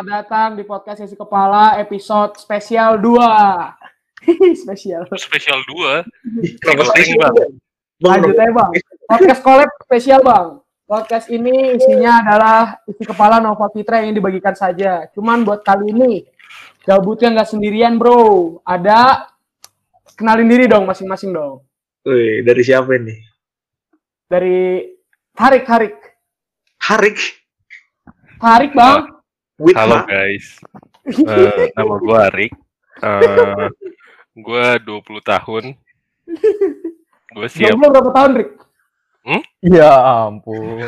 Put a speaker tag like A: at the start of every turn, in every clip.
A: selamat datang di podcast Sesi Kepala episode spesial 2. spesial.
B: Spesial 2.
C: Penting,
B: Bang.
A: Lanjut aja bang. Podcast collab spesial bang. Podcast ini isinya adalah isi kepala Nova Fitra yang dibagikan saja. Cuman buat kali ini gabutnya nggak sendirian bro. Ada kenalin diri dong masing-masing dong.
C: Wih, dari siapa ini?
A: Dari Tarik Tarik.
C: Harik.
A: Tarik bang.
B: Halo
C: Witma.
B: guys. Eh, nama gue Arik. Eh, gue 20 tahun. Gue siap.
A: Jomblo berapa tahun Rik?
D: Ya ampun.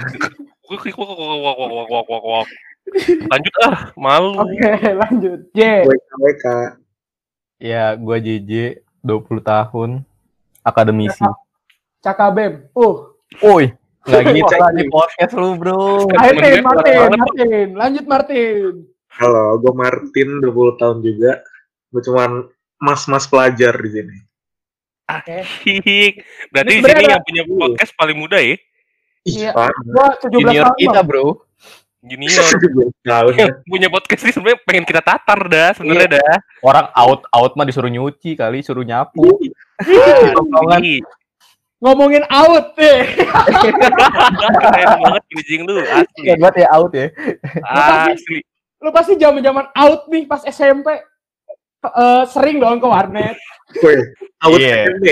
B: Lanjut ah, malu.
A: Oke lanjut. J.
C: WK.
D: Ya, gua JJ 20 tahun akademisi.
A: Cakabem. Uh.
D: Woi, gitu
C: Cek.
D: di podcast lu, Bro.
A: Ayo Martin,
B: banget.
A: Martin. Lanjut Martin.
C: Halo, gue Martin, 20 tahun juga. Gue cuman mas-mas pelajar di sini.
B: Asik. Berarti
A: Ini
B: di sini yang punya podcast paling muda ya?
A: Iya. Gua 17
D: Junior
A: tahun
D: kita. Bro.
B: Junior.
C: Tahun.
B: punya podcast ini sebenarnya pengen kita tatar dah sebenarnya dah.
D: Orang out out mah disuruh nyuci kali, suruh nyapu. Tongkrongan.
A: Ngomongin out eh.
B: Keren banget bridging lu asli.
D: Keren banget ya out ya.
B: Asli.
A: Lu pasti zaman-zaman out nih pas SMP. Eh, sering dong ke warnet.
C: Wih, out
D: Iya.
C: SMP.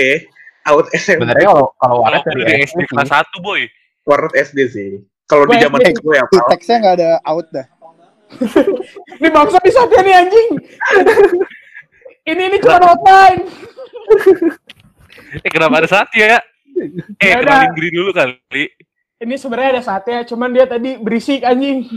C: Out SMP.
D: Sebenarnya kalau kalau warnet
B: udah
D: dari SD
B: kelas 1 boy.
C: Warnet SD sih. Kalau di zaman gue ya,
E: Di teksnya nggak ada out dah.
A: Ini bangsa di Satya nih anjing. ini ini cuma hotline.
B: Eh kenapa ada Satya ya? Eh
A: Ya
B: kenalin diri dulu kali.
A: Ini sebenarnya ada Satya, cuman dia tadi berisik anjing.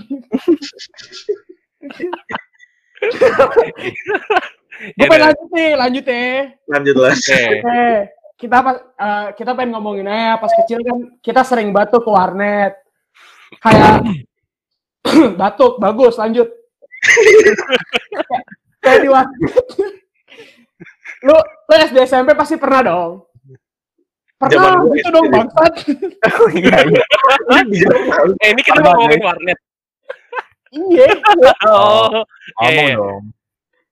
A: Gue
B: Ya
A: pengen
B: udah.
A: lanjut nih, lanjut ya.
C: Lanjut lah.
B: Oke.
A: Eh, kita pas eh, kita pengen ngomongin aja pas kecil kan kita sering batuk ke warnet. Kayak batuk, bagus, lanjut. Kayak di warnet. lu lu SD SMP pasti pernah dong. Pernah
C: Zaman gua
A: gitu
C: SD
A: dong bangsat.
D: Iya, iya.
B: Eh ini kita mau ngomongin warnet.
D: Iya.
A: Iya.
B: Oh,
D: Ngomong dong.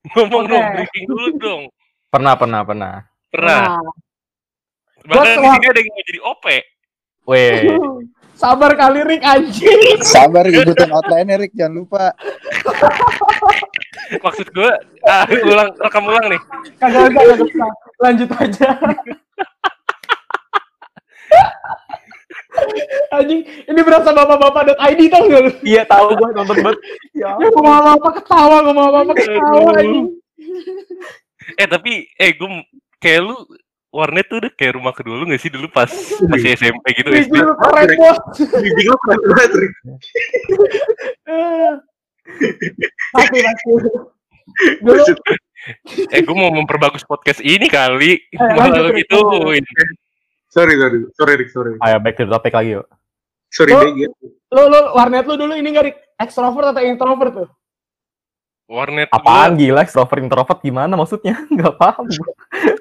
B: ngomong dong, briefing dulu dong.
D: Pernah, pernah, pernah.
B: Pernah.
A: Nah,
B: Bahkan di sini ada yang mau jadi OP.
D: Weh,
A: sabar kali Rick anjing.
E: Sabar ngikutin outline Rick, jangan lupa.
B: Maksud gue, ah, ulang rekam ulang nih.
A: Kagak kagak usah. Lanjut aja. Anjing, ini berasa bapak-bapak.id tau gak lu?
D: iya tahu gua nonton banget. Ya.
A: Ya apa-apa ketawa, ngomong apa-apa ketawa anjing.
B: Eh tapi, eh gue kayak lu warnet tuh udah kayak rumah kedua lu gak sih dulu pas masih SMP gitu SD?
A: lu keren bos.
C: Bimbing lo keren banget.
A: Eh. Pasti, pasti. Dulu,
B: Eh gue mau memperbagus podcast ini kali.
A: lanjut,
B: Malah gitu.
C: Sorry, sorry. Sorry, Rik, sorry.
D: Ayo back to the topic lagi yuk.
C: Sorry,
A: Lo-
C: deh, gitu.
A: lu, lu, warnet lu dulu ini gak Rick? Extrovert atau introvert tuh?
B: Warnet
D: Apaan gila extrovert introvert gimana maksudnya? Enggak paham. gua.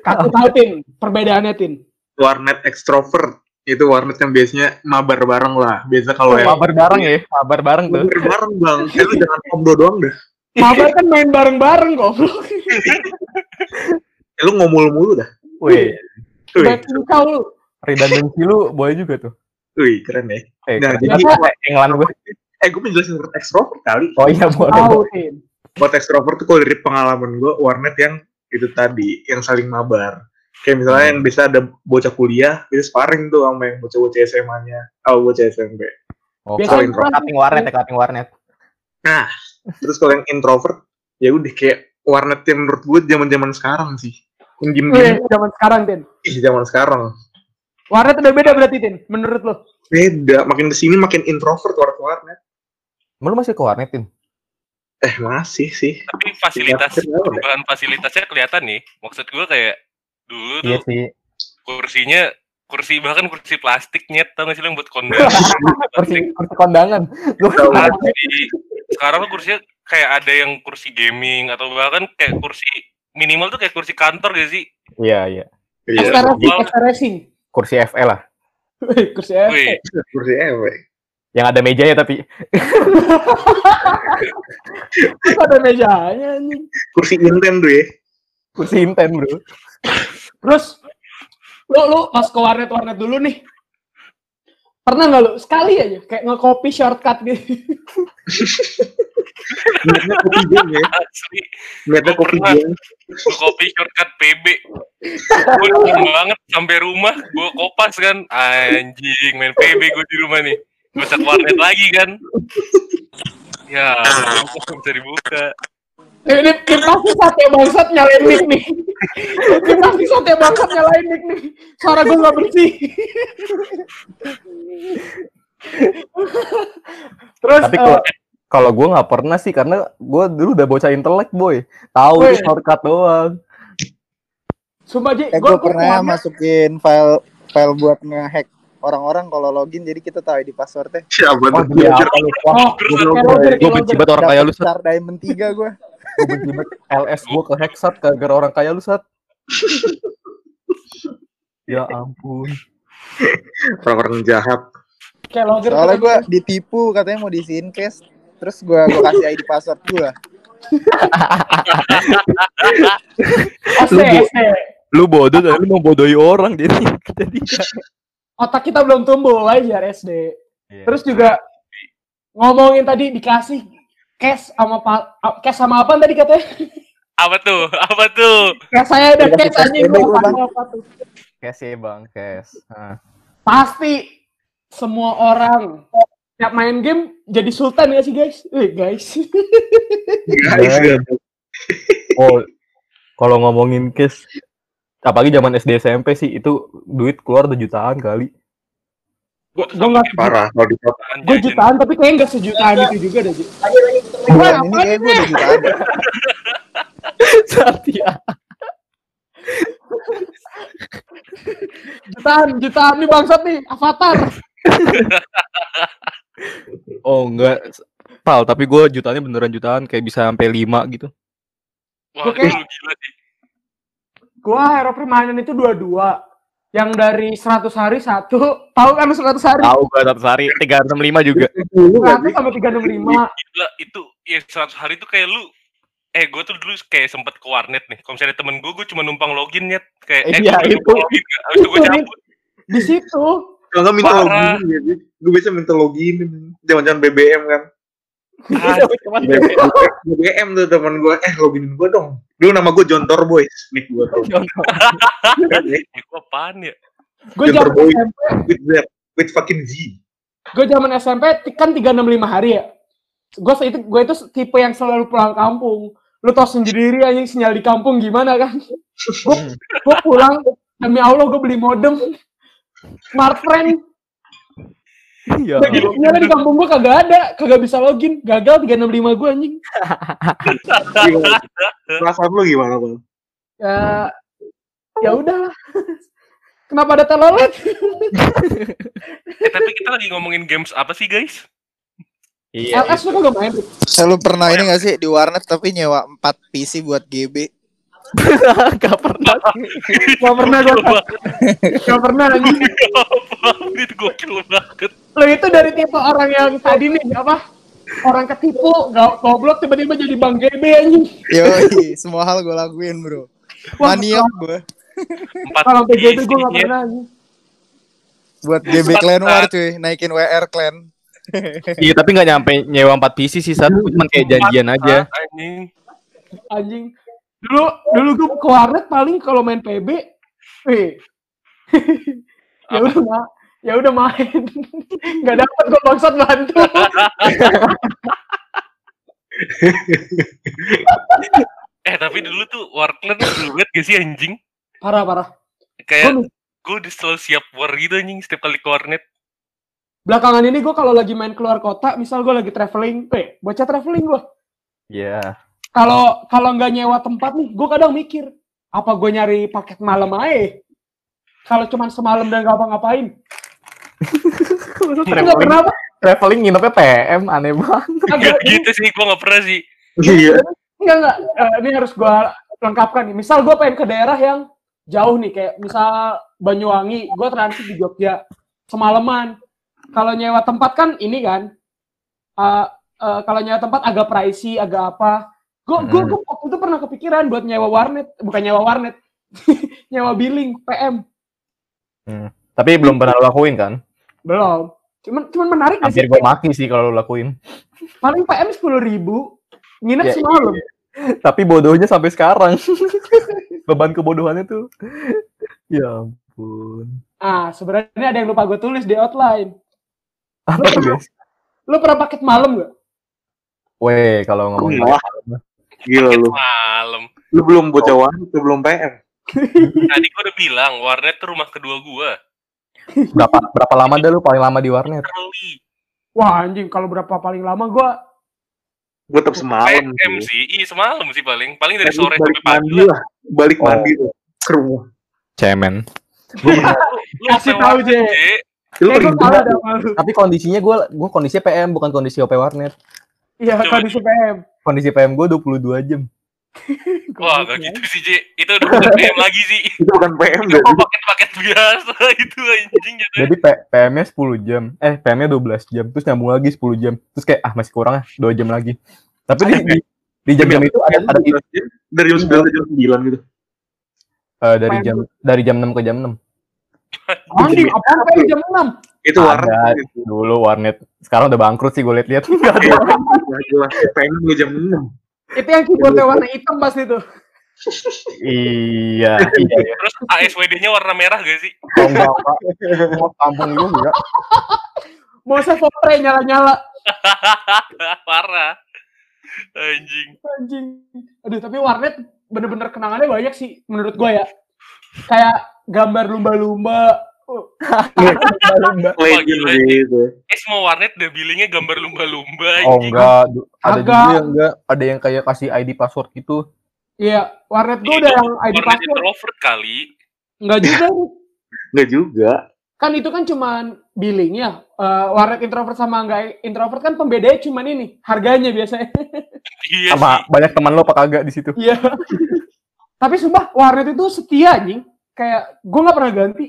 A: Aku tahu Tin, perbedaannya Tin.
C: Warnet extrovert. Itu warnet yang biasanya mabar bareng lah. Biasa kalau yang
D: Mabar bareng ya, mabar bareng tuh.
C: mabar bareng, Bang. Eh, lu jangan komdo doang dah.
A: Mabar kan main bareng-bareng kok.
C: Eh, lu ngomul mulu dah.
D: Wih,
C: Wih,
A: Backing kau lu.
D: Redundancy lu boleh juga tuh.
C: wih, keren ya.
D: Eh,
C: Nah,
D: keren.
C: jadi-
D: England gue.
C: Eh, gue menjelasin warnet extrovert kali.
D: Oh iya boleh.
A: Tahu
D: boleh.
C: Buat extrovert tuh kalau dari pengalaman gue, warnet yang itu tadi, yang saling mabar. Kayak misalnya yang bisa ada bocah kuliah, bisa sparring tuh sama yang bocah-bocah SMA-nya, atau bocah SMP.
D: Oh,
A: Biasa
D: kalau cutting warnet ya, cutting warnet.
C: Terus kalau yang introvert, ya udah kayak warnet yang menurut gue zaman-zaman sekarang sih. Yang
A: zaman sekarang Tin.
C: ih zaman sekarang.
A: Warnet udah beda berarti Tin, menurut lu?
C: Beda, makin ke sini makin introvert warnet-warnet.
D: Emang lu masih ke warnetin?
C: Eh masih sih.
B: Tapi fasilitas, perubahan fasilitasnya kelihatan nih. Maksud gue kayak dulu
D: Iya
B: tuh
D: sih.
B: kursinya kursi bahkan kursi plastik nyet tau gak sih lo yang buat kondangan
D: Kursi, kursi kondangan.
B: Asli. sekarang tuh kursinya kayak ada yang kursi gaming atau bahkan kayak kursi minimal tuh kayak kursi kantor gak sih
D: Iya, iya.
C: Iya,
A: racing.
D: Kursi FL lah.
A: Wih, kursi F.
B: Wih,
C: kursi ewek.
D: Yang ada mejanya tapi
A: ada mejanya anjing.
C: Kursi inten tuh ya.
D: kursi inten bro.
A: Terus lu lu pas ke warnet warnet dulu nih. Pernah nggak lu sekali aja kayak nge-copy shortcut gitu.
C: Niatnya kopi game ya.
B: Gua
C: kopi.
B: Gue kopi shortcut PB. Gue nunggu banget sampai rumah. Gue kopas kan. Anjing main PB gue di rumah nih. Ke warnet lagi kan. Ya, bisa dibuka.
A: Ini, ini pasti sate bangsat nyalain mic nih. Ini pasti sate bangsat nyalain mic nih. Suara gue nggak bersih. Terus
D: Tapi
A: eh,
D: kalau gue nggak pernah sih karena gue dulu udah bocah intelek boy. Tahu itu shortcut doang.
A: sumpah Ji,
E: Eh,
A: gua-
E: gue pernah
A: kemarin-
E: masukin file file buat ngehack orang-orang kalau login jadi kita tahu di passwordnya.
C: Siapa tuh?
D: Wah,
A: Oh,
B: apa?
A: logger,
D: gue benci banget orang kaya lu sat.
E: Star Diamond 3 gue.
D: Gue benci banget LS gue ke hack sat gara-gara orang kaya lu sat. ya ampun.
C: Orang-orang jahat.
A: Kayak logger.
E: Soalnya gue ditipu katanya mau diisiin cash. Terus gue gue kasih ID password gue.
A: SD.
D: Lu bodoh dan lu mau bodohi orang jadi jadi
A: Otak kita belum tumbuh wajar SD. Terus juga ngomongin tadi dikasih cash sama cash sama apa tadi katanya?
B: Apa tuh? Apa tuh?
A: Cash saya ada
E: Dikasih
A: cash
E: Bang.
A: apa tuh.
D: cash ya bang cash.
A: Pasti semua orang tiap main game jadi sultan ya sih guys? Eh guys.
C: Guys,
D: Iya.
C: ya.
D: Oh, kalau ngomongin cash, apalagi zaman SD SMP sih itu duit keluar udah jutaan kali.
B: Gue
A: nggak
C: Parah kalau di
B: jutaan
A: Gue jutaan tapi kayaknya nggak sejutaan itu juga deh. Ji.
E: Bulan ini kayak gue udah jutaan.
D: Satya.
A: Jutaan, jutaan nih bangsat nih, avatar.
D: Oh enggak, Pal, tapi gue jutaannya beneran jutaan kayak bisa sampai 5 gitu.
B: Wah, itu lu gila sih.
A: Gua hero permainan itu dua-dua. Yang dari 100 hari satu, tahu kan 100 hari?
D: Tahu gue satu hari 365 juga.
A: 100 sampai 365.
B: Gila, itu ya 100 hari itu kayak lu Eh, gue tuh dulu kayak sempet ke warnet nih. Kalau misalnya temen gue, gue cuma numpang login nyet. Kayak, eh,
D: Iya, itu.
B: numpang login? Habis itu gue
A: Itu,
B: cabut.
A: Di situ
C: Kalau nggak minta login ya. Gue biasa minta login. Jangan-jangan BBM kan.
B: Ah,
C: BBM tuh temen gue. Eh loginin gue dong. Dulu nama gue John Torboy. Nick gue tau.
B: eh, gue apaan ya?
A: gue
C: terbaik.
A: SMP,
C: With that. With fucking Z.
A: gue zaman SMP kan 365 hari ya. Gue itu gue itu tipe yang selalu pulang kampung. Lu tau sendiri anjing sinyal di kampung gimana kan? Gue gue pulang demi Allah gue beli modem smartfren
D: Iya.
A: Begitu sinyalnya di kampung gue kagak ada, kagak bisa login, gagal 365 gue anjing.
C: Perasaan lu gimana bang?
A: Ya, ya udahlah. Kenapa ada telolet?
B: Eh, tapi kita lagi ngomongin games apa sih, guys?
D: Iya.
A: LS lu kagak main?
E: Selalu pernah ini gak sih di warnet tapi nyewa 4 PC buat GB?
D: Gak pernah.
A: Gak pernah gue, gak pernah anjing.
B: Itu gokil banget.
A: Lo itu dari tipe orang yang tadi nih apa? Orang ketipu, gak goblok tiba-tiba jadi bang GB anjing.
E: Yoi, semua hal gue lakuin bro. Maniak gue.
A: Kalau sampai GB gue gak pernah anjing.
E: Buat GB clan war cuy, naikin WR clan.
D: Iya, tapi nggak nyampe nyewa 4 PC sih, saat cuman kayak janjian aja.
B: Anjing.
A: Anjing. Dulu dulu gue ke warnet paling kalau main PB, eh. ya udah ma- ya udah main. Gak dapet gue bangsat bantu.
B: Eh, tapi dulu tuh Warclan lu liat gak sih anjing?
A: parah parah.
B: Kayak
A: Gue
B: udah selalu siap war gitu anjing setiap kali ke warnet.
A: belakangan ini gue kalau lagi main keluar kota, misal gue lagi traveling, eh bocah traveling gue.
D: Iya.
A: Kalau kalau nggak nyewa tempat nih, gue kadang mikir apa gue nyari paket malam aja. Kalau cuma semalam dan gak apa-ngapain, nggak pernah apa?
D: Traveling nginepnya PM, aneh banget.
B: Gak gitu sih, gue gak pernah sih.
C: Iya.
A: Enggak enggak, Eh, ini harus gue lengkapkan nih. Misal gue pengen ke daerah yang jauh nih, kayak misal Banyuwangi, gue transit di Jogja semalaman. kalau nyewa tempat kan ini kan eh eh, kalau nyewa tempat agak pricey, agak apa. Gue gue
D: Mm.
A: waktu itu pernah kepikiran buat nyewa warnet, bukan nyewa warnet. nyewa billing PM.
D: Tapi belum pernah lo lakuin kan?
A: Belum. Cuman cuman menarik?
D: Hampir gue maki sih kalau lo lakuin.
A: Paling PM sepuluh ribu, nginep
D: Ya,
A: semalam.
D: Tapi bodohnya sampai sekarang. Beban kebodohannya tuh. Ya ampun.
A: Ah, sebenarnya ada yang lupa gue tulis di outline.
D: Apa tuh guys?
A: Lu pernah paket malam gak?
D: Weh, kalau ngomongin
C: Wah, gila lu.
B: Malam.
C: Lu belum bocah warnet, lu belum PM.
B: Tadi gua udah bilang warnet tuh rumah kedua gua.
D: berapa berapa lama dah lu paling lama di warnet?
A: Wah anjing, kalau berapa paling lama gue
C: Gue tetap semalam.
B: PM
C: sih.
B: sih, iya semalam sih paling. Paling dari sore
C: balik
B: sampai pagi
C: mandi
B: lah.
C: lah. Balik
D: Oh.
C: mandi tuh. Ke rumah.
D: Cemen.
B: Lu
A: Kasih
B: OP
A: tahu,
B: warnet,
A: Je.
C: Lu
A: gue lu.
D: Tapi kondisinya gue gue kondisinya PM bukan kondisi OP warnet.
A: Iya, kondisi PM.
D: Kondisi PM gue 22 jam.
B: Wah, gak gitu sih, Je. Itu udah bukan PM lagi sih.
C: Itu bukan PM
B: Itu paket-paket biasa itu anjing jatuhnya.
D: Jadi PM-nya 10 jam. Eh, PM-nya 12 jam. Terus nyambung lagi 10 jam. Terus kayak ah masih kurang ah 2 jam lagi. Tapi di di, di jam-jam itu ada ada
C: Dari jam 9 ke jam 9 gitu.
D: eh, dari jam dari jam 6 ke jam 6.
A: Anjing, apaan PM jam 6?
C: Itu warnet.
D: Ada dulu warnet. Sekarang udah bangkrut sih gue liat-liat. Nggak ada.
C: PM gue jam 6.
A: Itu yang keyboardnya warna hitam pas itu.
D: iya, iya, iya.
B: Terus ASWD-nya warna merah gak sih?
D: Oh, enggak, enggak. Mau kampung juga.
A: Mau saya fotre nyala-nyala.
B: Parah. Anjing.
A: Anjing. Aduh, tapi warnet bener-bener kenangannya banyak sih menurut gue ya. Kayak gambar lumba-lumba. Oh,
D: Lumba-lumba.
B: Eh semua warnet udah billingnya gambar lumba-lumba
D: Oh enggak, ada
A: Agak.
D: juga yang enggak, ada yang kayak kasih ID password gitu.
A: Iya, warnet gue udah yang ID
B: warnet
A: password.
B: introvert kali.
A: Enggak juga.
C: Enggak juga.
A: kan itu kan cuman billingnya. Eh, warnet introvert sama enggak introvert kan pembedanya cuman ini. Harganya biasanya.
B: Iya
D: Sama banyak teman lo apa kagak di situ.
A: Iya. Tapi sumpah warnet itu setia anjing. Kayak gue nggak pernah ganti.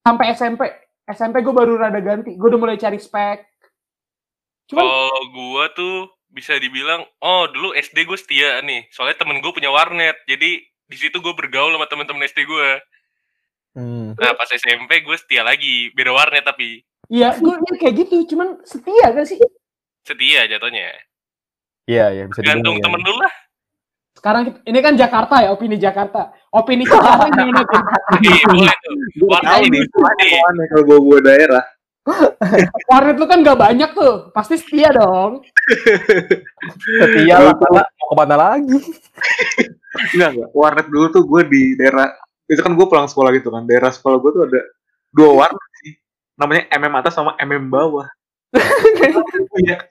A: Sampai SMP. SMP gue baru rada ganti. Gue udah mulai cari spek. Cuman
B: Kalau gua tuh bisa dibilang, oh dulu SD gue setia nih. Soalnya temen gue punya warnet. Jadi di situ gue bergaul sama temen-temen SD gue.
D: Hmm.
B: Nah pas SMP gue setia lagi. Beda warnet tapi
A: iya, gue kayak gitu. Cuman setia gak sih?
B: setia jatuhnya.
D: Iya, iya bisa
B: Gantung
D: dibilang.
B: temen lu lah.
A: Sekarang kita- ini kan Jakarta ya, opini Jakarta. Opini Jakarta gimana tuh?
B: Iya tuh.
C: Gue
B: Warnet ini
C: kalau gue gue daerah.
A: Warnet lu kan gak banyak tuh. Pasti setia dong.
D: Setia lah, karena mau ke mana lagi?
C: Enggak, enggak. Warnet dulu tuh gue di daerah itu kan gue pulang sekolah gitu kan. Daerah sekolah gue tuh ada dua warnet sih. Namanya MM atas sama MM bawah. Iya.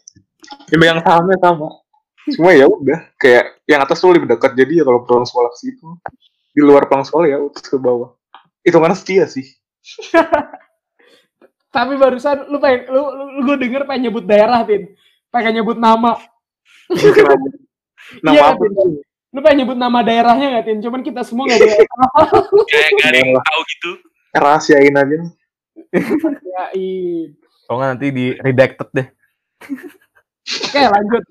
C: Yang sahamnya sama. Cuma ya udah kayak yang atas tuh lebih dekat jadi ya kalau pulang sekolah ke situ. Di luar pulang sekolah ya udah ke bawah. Itu kan setia sih.
A: Tapi barusan lu pengen, lu, lu, lu gue denger pengen nyebut daerah, Tin. Pengen nyebut nama.
C: Kenapa? Nama
A: Iya,
C: apa
A: Tin. Lu pengen nyebut nama daerahnya gak, Tin? Cuman kita semua gak boleh
B: Kayak gak ada yang tahu gitu.
C: Rahasiain aja.
A: yain.
D: Kalau nggak nanti di redacted deh.
A: Oke, lanjut.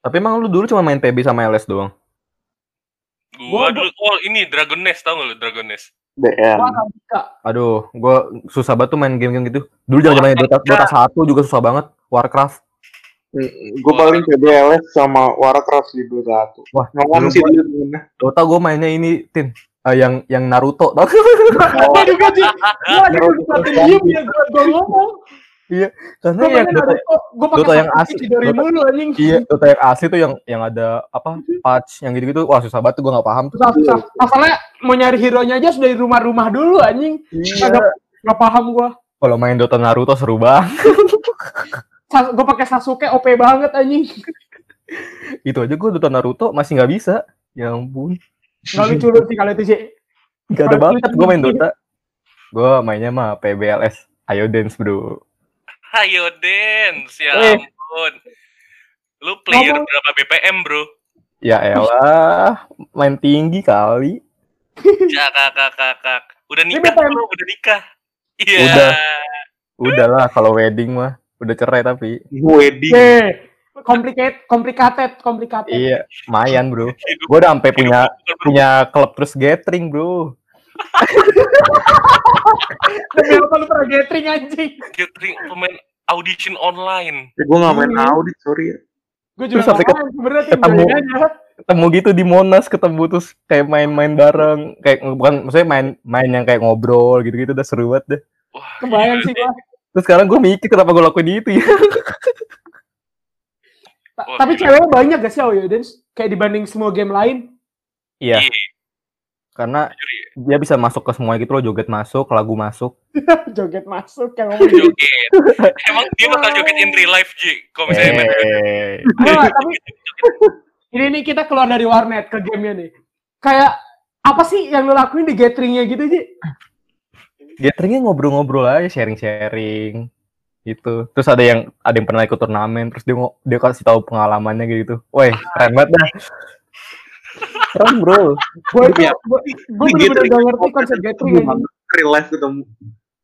D: Tapi emang lu dulu cuma main PB sama LS doang?
B: Gua
A: Gua-
B: dulu, oh ini Dragon Nest tau gak lu Dragon Nest?
C: DM.
A: Gua gak bisa.
D: Aduh, gue susah banget tuh main game-game gitu. Dulu zaman zamannya Dota, Dota 1 juga susah banget. Warcraft.
C: Gue paling PBLS sama Warcraft di Dota 1.
D: Wah,
C: Ngomong
D: dulu
C: sih
D: gua-
C: dia temennya.
D: Dota gue mainnya ini, Tin. Eh, yang yang Naruto, tau?
A: Gua juga sih. Gua lagi
C: Naruto.
A: diem ya gua, gua ngomong.
D: Karena yang Dota.
A: Gua pakai
D: Dota yang asli.
A: Chidori
D: Dota-
A: mulu anjing.
D: iya, Dota yang asli tuh yang yang ada apa patch yang gitu-gitu. Wah susah banget tuh gue gak paham tuh.
A: Susah, susah. Masalahnya mau nyari hero-nya aja sudah di rumah-rumah dulu anjing.
D: Iya.
A: Gak, gak paham gua.
D: Kalau main Dota Naruto seru banget.
A: Gua pakai Sasuke OP banget anjing.
D: Itu aja gue Dota Naruto masih nggak bisa. Ya ampun.
A: Gak lucu lu sih kalau itu sih.
D: Gak ada banget gue main Dota. Gue mainnya mah PBLS. Ayo dance bro.
B: Ayo dance, ya
D: Eh.
B: ampun. Lu player
A: Ngomong-
B: berapa BPM bro?
D: Ya elah, main tinggi kali.
B: Ya kakak kakak. Udah nikah bro, udah nikah. Iya.
D: Udah. Udahlah kalau wedding mah udah cerai tapi.
C: Wedding.
A: Eh, complicated, complicated, complicated.
D: Iya, lumayan, Bro. Gue udah sampai punya punya klub terus gathering, Bro.
A: Demi apa lu pernah gathering anjing?
B: Gathering pemain audition online.
C: Ya, gue gak main
A: Hmm.
C: audit, sorry ya.
A: Gue juga
D: Terus sampai
A: tim
D: ketemu.
A: aja.
D: Ketemu gitu di Monas, ketemu terus kayak main-main bareng, kayak bukan maksudnya main main yang kayak ngobrol gitu-gitu udah seru banget deh.
B: Wah,
A: Kebayang
B: gila
A: sih gua.
D: Terus sekarang gue mikir kenapa gue lakuin itu ya.
B: Wah,
A: Tapi
B: gila.
A: ceweknya banyak gak sih Aoyo Dance? Kayak dibanding semua game lain.
D: Iya,
B: Iya,
D: karena
B: jujur ya.
D: dia bisa masuk ke semua gitu loh, joget masuk, lagu masuk.
A: Joget masuk yang ngomong gitu.
B: Joget. Emang dia bakal joget in real life, Ji. Kalau misalnya main
D: Eh,
A: Enggak, tapi ini nih kita keluar dari warnet ke gamenya nih. Kayak apa sih yang lo lakuin di gatheringnya gitu Ji?
D: gatheringnya ngobrol-ngobrol aja, sharing-sharing gitu. Terus ada yang ada yang pernah ikut turnamen, terus dia dia kasih tahu pengalamannya gitu. Woi, keren banget dah. Keren bro.
A: Gue itu, gue
C: Ini
A: bener-bener
C: gathering.
A: gak ngerti konsep gathering.
C: Real life ketemu.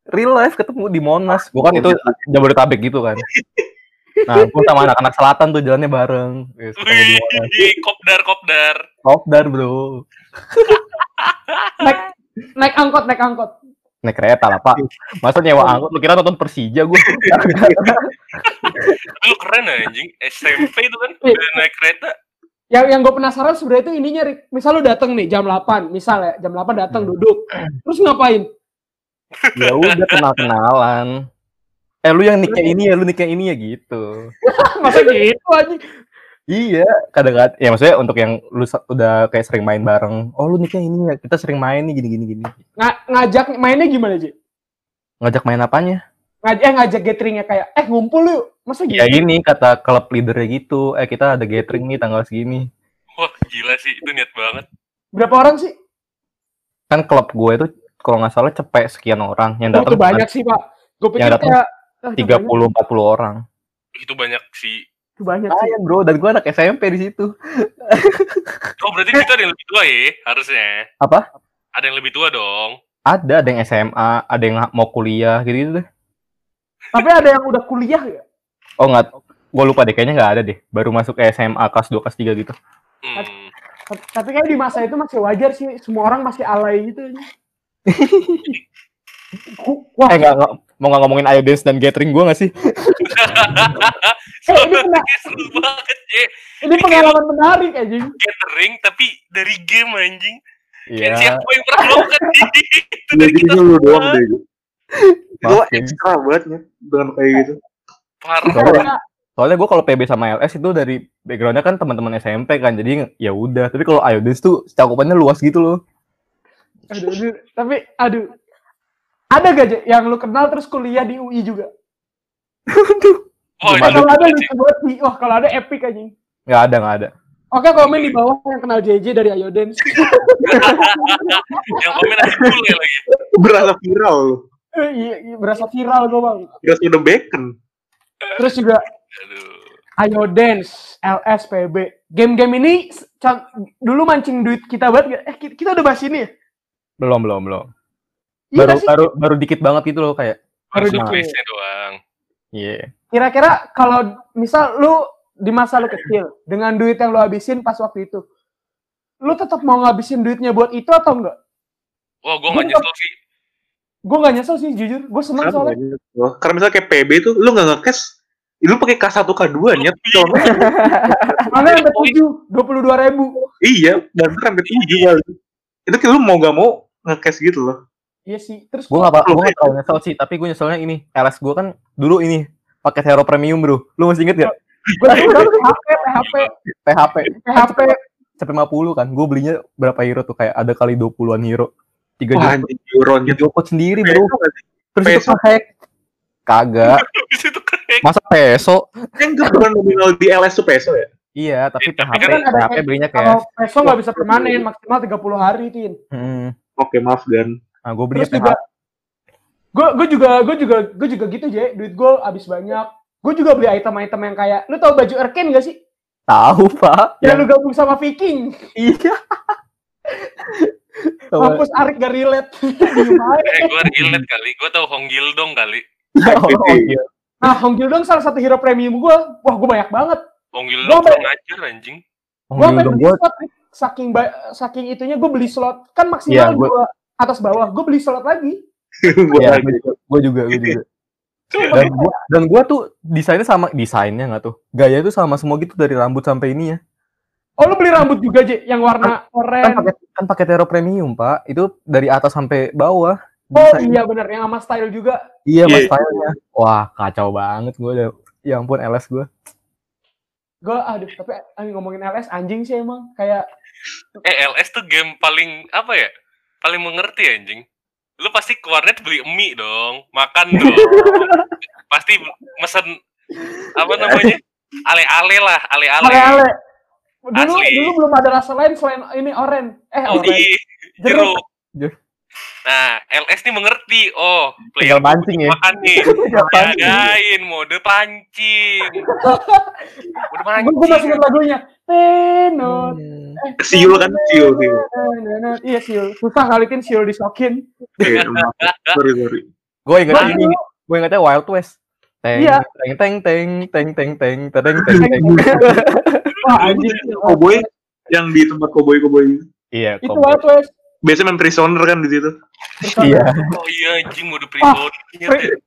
D: Real life ketemu di Monas. Bukan itu Jabodetabek gitu kan. Nah, gue sama anak-anak selatan tuh jalannya bareng. Monas.
B: Wih, kopdar, kopdar.
D: Kopdar bro.
A: Naik, naik angkot, naik angkot.
D: Naik kereta lah pak. Masa nyewa angkot? Lu kira nonton Persija gue?
B: Lu keren anjing. SMP itu kan
A: Iya.
B: udah naik kereta.
A: Yang yang gue penasaran sebenarnya itu ininya, Rik. misal lu dateng nih jam 8, misal ya, jam 8 datang duduk. Terus ngapain?
D: ya udah kenal-kenalan. Eh lu yang nikah ini ya, lu nikah ini ya gitu.
A: Masa gitu anjing?
D: Iya, kadang-kadang ya maksudnya untuk yang lu udah kayak sering main bareng. Oh, lu nikah ini ya, kita sering main nih gini gini gini.
A: Nga- ngajak mainnya gimana, Ji?
D: Ngajak main apanya?
A: Ngajak, eh, ngajak gatheringnya kayak, eh ngumpul yuk. Masa gitu?
D: Ya ini kata klub leadernya gitu. Eh kita ada gathering nih tanggal segini.
B: Wah, gila sih. Itu niat banget.
A: Berapa orang sih?
D: Kan klub gue itu kalau nggak salah cepet sekian orang yang
A: Oh,
D: datang
A: itu banyak sih, Pak. Gue pikir kayak, itu
D: tiga puluh empat puluh orang.
B: Itu banyak sih.
A: Itu banyak sih.
D: Bro, dan gue anak SMP di situ.
B: Oh, berarti kita ada yang lebih tua ya, harusnya.
D: Apa?
B: Ada yang lebih tua dong.
D: Ada, ada yang SMA, ada yang mau kuliah gitu gitu deh.
A: Tapi ada yang udah kuliah ya?
D: Oh nggak, gue lupa deh kayaknya nggak ada deh. Baru masuk ke SMA kelas 2 kelas 3 gitu.
B: Hmm.
A: Tapi- Tapi kayak di masa itu masih wajar sih. Semua orang masih alay gitu. Wah,
D: Eh nggak nggak- mau nggak ngomongin Ayo Dance dan gathering gue nggak sih?
A: eh, ini,
B: Kayak seru banget, Je.
A: ini pengalaman menarik anjing.
B: Gathering, tapi dari game anjing.
D: Iya.
B: siapa yang pernah melakukan itu
C: Ya,
B: dari kita semua.
C: doang deh.
D: Ya.
C: ekstra banget ya, dengan kayak gitu.
B: Parah.
D: Soalnya, soalnya gue kalau PB sama LS itu dari backgroundnya kan teman-teman SMP kan, jadi ya udah. Tapi kalau Ayo Dance tuh cakupannya luas gitu loh.
A: Aduh, aduh. Tapi, aduh. Ada gak, yang lu kenal terus kuliah di UI juga?
B: Oh,
D: Gimana?
B: itu
A: Kalau ada
B: lucu
A: banget sih. Wah, kalau ada epic anjing.
D: Nggak ada nggak ada.
A: Oke, komen di bawah yang kenal JJ dari Ayo Dance.
B: yang komen aja bule lagi.
C: Berasa viral
A: Eh, iya, iya, berasa viral gue bang.
C: Berasa udah bacon.
A: Terus juga
B: Aduh.
A: Ayo Dance, LS, PB. Game-game ini dulu mancing duit kita banget gak? Eh, ki- kita udah bahas ini ya?
D: Belum belum belum.
A: Iya
D: Baru
A: sih?
D: baru baru dikit banget gitu loh kayak.
A: Baru dikit.
B: base-nya doang.
D: Iya.
A: Kira-kira kalau misal lu di masa lu kecil, dengan duit yang lu habisin pas waktu itu, lu tetap mau ngabisin duitnya buat itu atau enggak?
B: Wah, gua nggak nyesel sih.
A: Gue gak nyesel sih, jujur. Gue seneng soalnya.
C: banyak loh. Karena misalnya kayak PB tuh, lu nggak nge-cash, lu pakai K1 K2 nyet.
A: Mana sampai tujuh, dua puluh dua ribu.
C: iya, dan kan sampai tujuh kali. Itu kayak lu mau gak mau nge-cash gitu loh.
A: Iya sih. Terus
D: Gue
A: gua,
D: nggak gue nggak terlalu nyesel sih, tapi gue nyeselnya ini. LS gue kan dulu ini pakai hero premium bro. Lu masih inget gak?
A: gue PHP, PHP,
D: PHP
A: PHP.
D: sampai 50 kan. Gue belinya berapa hero tuh kayak ada kali 20-an hero. Tiga juta.
C: anjing euro nyet.
D: Joko sendiri bro. Terus itu
C: Peso.
D: hack. Kagak.
B: Itu.
D: Masa peso?
C: Enggak bukan nominal di LS tuh peso ya?
D: Iya, tapi
B: Tapi
D: PHP,
A: kan ada
D: PHP
A: kayak-
D: belinya
A: Kalau
D: cash.
A: peso nggak bisa permanen, maksimal 30 hari, Tin.
D: Hmm.
C: Oke, maaf Gan.
D: Nah, gue belinya
A: Terus juga, gue gue juga gue juga gue juga gitu je, duit gue habis banyak. Gue juga beli item-item yang kayak, lu tau baju Erken gak sih?
D: Tahu, Pak.
A: Yang
D: Yang
A: lu gabung sama Viking.
D: iya.
A: Mampus Arik gak relate. Aja.
B: Eh, gua relate kali. Gua tahu Hong Gildong kali.
D: Oh, iya.
A: Nah, Hong Gil dong salah satu hero premium gue. Wah, gue banyak banget. Gua
B: lu kurang ajar anjing.
D: Oh,
A: Gue sampai
D: dong,
A: beli
D: gua
A: slot nih. saking saking itunya gue beli slot kan maksimal
D: Iya, gua-
A: dua atas bawah. Gue beli slot lagi.
D: Iya,
C: lagi.
D: gue juga, gue juga. Dan gua, dan gua tuh desainnya sama desainnya nggak tuh, gaya tuh sama semua gitu dari rambut sampai ini ya.
A: Oh, lu beli rambut juga, J? Yang warna
D: Kan
A: oranye.
D: pakai kan pakai Tero Premium pak, itu dari atas sampai bawah.
A: Oh iya bener, yang sama style juga.
D: Iya mas
C: Iya.
D: stylenya. Wah kacau banget gue udah. Ya ampun LS gue.
A: Gue, aduh, tapi ngomongin LS anjing sih emang. Kayak,
B: Eh LS tuh game paling apa ya? Paling mengerti anjing. Lu pasti ke warnet beli mie dong, makan dong. pasti mesen apa namanya? Ale-ale lah, ale-ale.
A: ale-ale. Dulu,
B: Asli.
A: dulu belum ada rasa lain selain ini oren. Eh,
B: Oh,
A: oren.
B: iya,
A: Jeruk.
B: jeruk. Nah, LS nih mengerti. Oh,
D: Tinggal mancing ya.
B: makan nih. Jagain mode pancing. Mode
A: Gue gue masih ingat lagunya. Tenot.
D: Hmm.
C: Siul kan siul siul.
A: Iya, siul. Susah kali kan siul disokin.
C: Iya, maaf. sorry sorry.
D: Gue inget
A: Gua
D: ini. Gue ingetnya Wild West. Teng,
A: Iya.
D: teng, teng, teng, teng, teng, teng, teng, teng, teng.
A: Wah, anjing.
C: Cowboy yang di tempat cowboy
D: Iya,
A: Itu
D: kok.
A: Wild West.
C: biasanya main prisoner kan di situ
D: Iya.
B: Oh iya anjing mode prison. Iya,
A: Pri-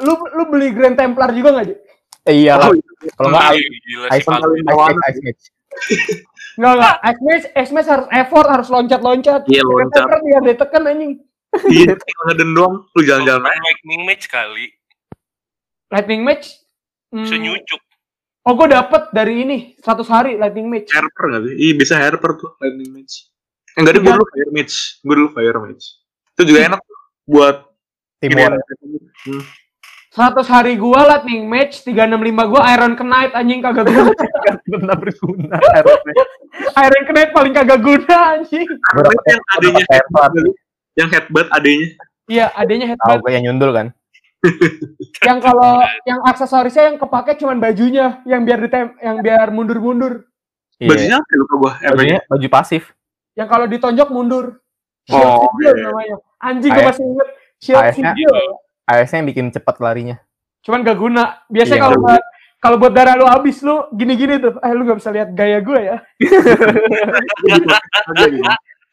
A: Lu lu beli Grand Templar juga nggak, Ji?
D: Eh, iya lah.
C: Oh,
D: Kalau nggak
B: Iya,
D: Ice
B: sih
D: Match, Ice Match.
A: Nggak, nggak. Ice Match, Ice Match harus effort, harus loncat-loncat.
C: Iya,
A: Grand
C: loncat.
A: Templar biar ditekan anjing.
C: iya tinggal ngeden doang lu jalan-jalan
B: lightning match kali.
A: Lightning Match. hmm,
B: Bisa nyucuk.
A: Oh, gue dapet dari ini 100 hari Lightning Match.
C: Harper nggak sih iya bisa Harper tuh lightning match enggak deh gue
A: Iya.
C: dulu fire match gue dulu fire match itu juga enak buat
D: Timur.
C: Hmm.
A: 100 hari gua Lightning Match, 365 gua Iron Knight anjing kagak guna.
D: Benar berguna.
A: Iron Knight paling kagak guna anjing.
D: Gue
C: yang adanya
D: headbutt.
C: yang headbutt adanya
A: Iya, adanya
D: Tahu
A: headband.
D: gue yang nyundul kan?
A: Yang kalau yang aksesorisnya yang kepake cuman bajunya, yang biar ditem yang biar mundur-mundur.
D: Iya.
C: bajunya apa ya, lupa gue
D: Bajunya baju pasif.
A: Yang kalau ditonjok mundur. Shield
C: Oh,
A: Sigil
C: iya.
A: namanya. Anjing gua
D: AS
A: masih inget. Shield
D: AS-nya
A: Sigil.
D: AS-nya yang bikin cepat larinya.
A: Cuman gak guna. Biasanya
D: Iya,
A: kalau
C: gak
A: buat kalau buat darah lu habis lu gini-gini tuh. Eh lu gak bisa lihat gaya gue ya.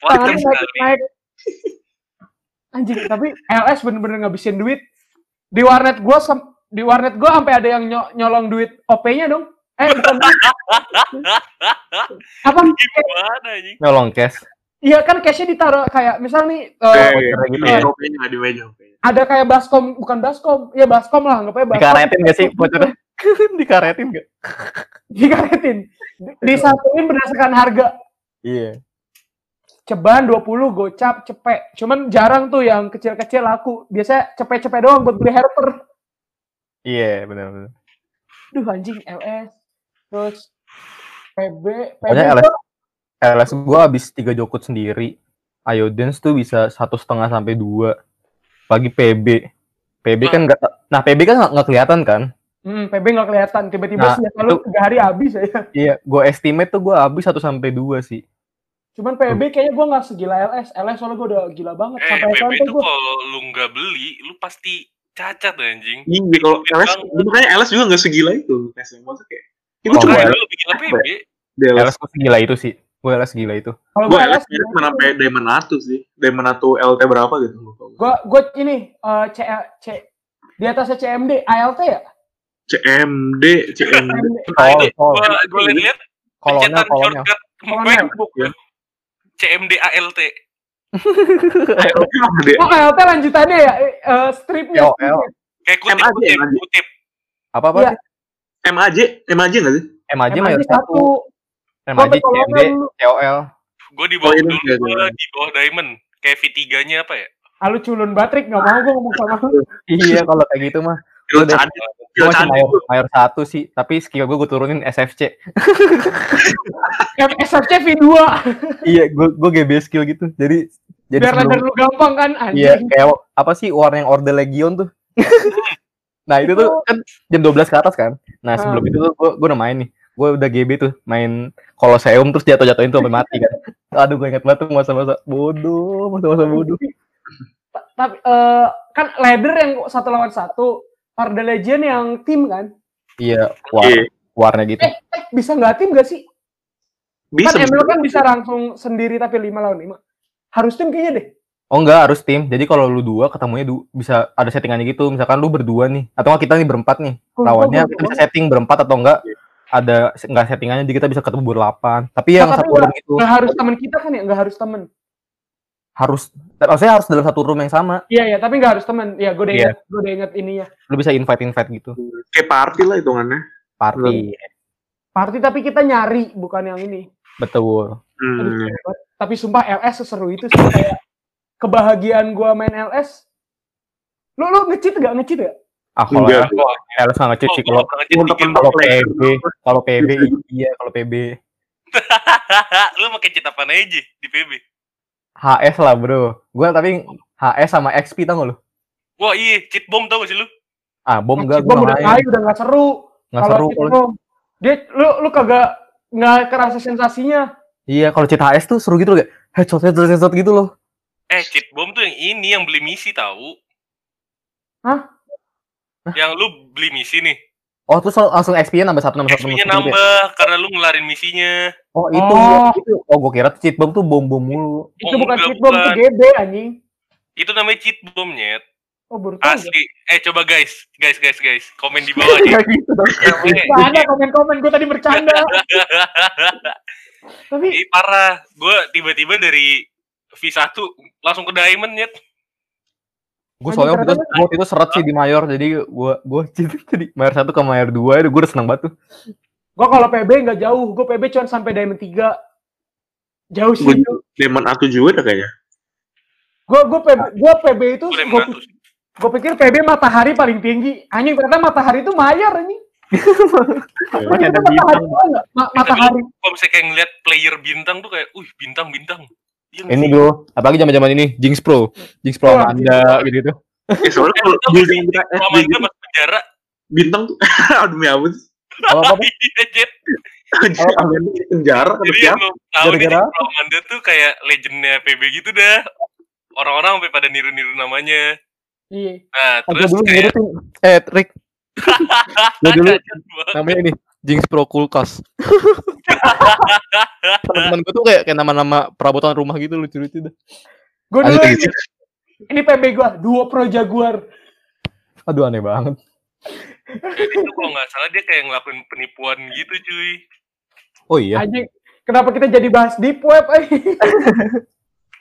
A: Naik, naik. Anjing, tapi LS bener-bener ngabisin duit. Di warnet gua sem- di warnet gua sampai ada yang nyo- nyolong duit OP-nya dong. Eh, bukan. Apa?
B: Gimana anjing?
D: Nyolong cash.
A: Iya kan cashnya ditaruh kayak misal nih eh,
C: Eh,
D: gitu
C: iya,
D: ya.
C: Nggak di meja OP-nya.
A: ada kayak baskom bukan baskom ya baskom lah anggapnya baskom
D: Dikaretin gak sih vouchernya? Dikaretin gak?
A: dikaretin Di- disatuin berdasarkan harga
D: Iya.
A: Ceban 20 gocap cepek cuman jarang tuh yang kecil-kecil laku biasanya cepek-cepek doang buat beli helper
D: Iya, benar-benar.
A: duh anjing LS terus PB PB
D: Pokoknya LS, LS gua habis tiga jokut sendiri. Ayo dance tuh bisa satu setengah sampai dua. Pagi PB. PB kan nggak, nah PB kan nggak- kelihatan kan?
A: hmm, PB nggak kelihatan tiba-tiba
D: Nah,
A: sih lalu tiga hari habis ya
D: Iya, gua estimate tuh gua habis satu sampai dua sih.
A: Cuman PB kayaknya gua nggak segila LS LS soalnya gua udah gila banget
B: Eh,
A: sampai
B: PB tuh
A: gua
B: kalau lu nggak beli, lu pasti cacat anjing.
C: Iya, kalau LS, makanya LS juga nggak segila itu. Tesnya maksudnya kayak, itu
D: Oh,
C: cuma
B: lebih gila PB.
C: LS.
D: LS gua segila itu sih. Gua LS gila itu.
A: kalau
C: Gue
A: gua
C: LS
A: LS
C: mana sampai Diamond 1 sih. Diamond 1 LT berapa gitu. gua
A: gua ini eh, C, C di atasnya CMD ALT ya
C: CMD, CMD.
B: Nah, itu
D: kol.
B: gua lihat
D: Kolonel, kolonel.
A: Kolonel.
B: CMD ALT.
A: oh, ALT lanjutannya ya uh, stripnya.
B: Kayak kutip, kutip, kutip.
D: Apa apa?
A: Ya.
C: MAJ, MAJ enggak sih?
D: MAJ mayoritas
A: satu.
D: MAJ, CMD, COL.
B: Gue di bawah
C: oh, iya,
B: dulu, iya,
C: iya,
B: di bawah Diamond. Kayak V3-nya apa ya?
A: Alu culun batrik, gak mau gue ngomong sama lu.
D: iya, kalau kayak gitu mah. Masih
C: candi
D: mayor, satu sih, tapi skill gue gue turunin SFC.
A: SFC V2
D: iya, gue gue GB skill gitu. Jadi jadi
A: biar
D: sebelum-
A: lu gampang kan
D: Iya,
A: anjing
D: kayak apa sih warna yang Orde Legion tuh? nah, itu tuh kan jam 12 ke atas kan. Nah, sebelum
A: Ah.
D: itu tuh gue gue udah main nih. Gue udah GB tuh, main Colosseum terus jatuh-jatuhin tuh sampai mati kan. Aduh, gue inget banget tuh masa-masa bodoh, masa-masa bodoh.
A: Ta- tapi eh, kan ladder yang satu lawan satu Harda Legend yang tim kan?
D: Iya, war,
C: Iya.
D: warna gitu.
A: Eh, bisa nggak tim gak sih?
C: Bisa.
A: kan ML kan bisa langsung sendiri tapi 5 lawan 5. Harus tim kayaknya deh.
D: Oh enggak, harus tim. Jadi kalau lu dua ketemunya du- bisa ada settingannya gitu. Misalkan lu berdua nih, atau nggak kita nih berempat nih.
A: Gua-
D: Lawannya
A: gua-
D: kita bisa setting berempat atau enggak ada nggak settingannya jadi kita bisa ketemu berdelapan. Tapi yang
A: Nah, tapi
D: satu room itu
A: Nggak harus temen kita kan ya? Nggak harus temen.
D: Harus maksudnya harus dalam satu room yang sama.
A: Iya, iya. Tapi nggak harus temen. Iya, gue udah
D: Iya.
A: inget. Gue udah inget ininya.
D: Lu bisa invite-invite gitu.
C: Kayak party lah hitungannya.
D: Party.
A: Party tapi kita nyari, bukan yang ini.
D: Betul.
A: Aduh,
C: Hmm.
A: hebat. Tapi sumpah LS seseru itu sih kayak kebahagiaan gua main LS. Lu lu ngecit gak ngecit gak?
D: Ah kalau
C: Enggak.
D: LS nggak ngecit
B: Oh,
D: sih
B: gua
D: kalau kalau PB kalau PB iya kalau PB
B: Lu pakai cheat apa aja di PB?
D: HS lah bro. Gue tapi HS sama XP tau gak lu?
B: Wah iya, cheat bomb tau gak sih lu?
D: Ah bom enggak
A: Ngecit
D: gue
A: bom udah kayu udah nggak seru.
D: Nggak
A: Kalau
D: seru kalau
A: Dia lu lu kagak nggak kerasa sensasinya.
D: Iya kalau cheat HS tuh seru gitu loh kayak headshot headshot headshot gitu loh.
B: Eh, cheat bomb tuh yang ini yang beli misi tahu.
A: Hah?
B: Yang lu beli misi nih.
D: Oh terus langsung XP-nya nambah satu nambah satu
B: XP-nya
D: nambah satu gitu ya?
B: nambah karena lu ngelarin misinya.
D: Oh itu
A: Oh.
D: iya, itu. Oh gue kira cheat bomb tuh bom bom mulu.
A: Itu
B: Oh,
A: bukan cheat bom, itu. GB anjing.
B: Itu namanya cheat bomb nyet.
A: Oh, baru gua.
B: Asli. Eh coba guys, guys guys guys, komen di bawah aja.
D: Kayak gitu dong.
A: Ada komen-komen, gue tadi bercanda. Tapi
B: Ih, parah. Gue tiba-tiba dari V1 langsung ke Diamond nyet.
D: Gue soalnya waktu itu, waktu itu seret sih di Mayor jadi gue gue jadi Mayor satu ke Mayor dua itu gue udah seneng banget tuh.
A: gue kalau PB nggak jauh, gue PB cuma sampai Diamond 3. Jauh sih.
C: Gue Demon A7 ada kayaknya.
A: Gue gue PB, gue PB itu
B: Gue
A: pikir PB matahari paling tinggi. Anjing ternyata matahari itu mayar anjing. Ternyata matahari
D: bintang.
A: matahari.
B: Kalau misalnya kayak ngeliat player bintang tuh kayak, uh bintang-bintang. Iya nggak
D: Ini bro, apalagi zaman-zaman ini Jinx Pro, Jinx Pro
A: Wah,
D: Amanda gitu gitu.
C: Eh soalnya kalau building kita eh,
B: Kalau
C: building
B: Amanda masuk penjara,
C: bintang tuh aduh demi apa sih?
D: Apa apa?
B: iya.
C: Amanda di penjara
B: Jadi yang tahu nih, kalau Amanda tuh kayak legendnya PB gitu dah. Orang-orang sampai pada niru-niru namanya.
A: Iya.
B: Nah, terus
D: dulu
B: kayak
D: eh Rick, dulu namanya ini Jinx Pro Kulkas. Teman-teman gue tuh kayak kayak nama-nama perabotan rumah gitu lucu-lucu dah.
A: Gue dulu ini, ini PB gue, duo Pro Jaguar.
D: Aduh aneh banget.
B: Jadi itu kalau nggak salah dia kayak ngelakuin penipuan gitu cuy.
D: Oh iya.
A: Anjing, kenapa kita jadi bahas deep web? eh?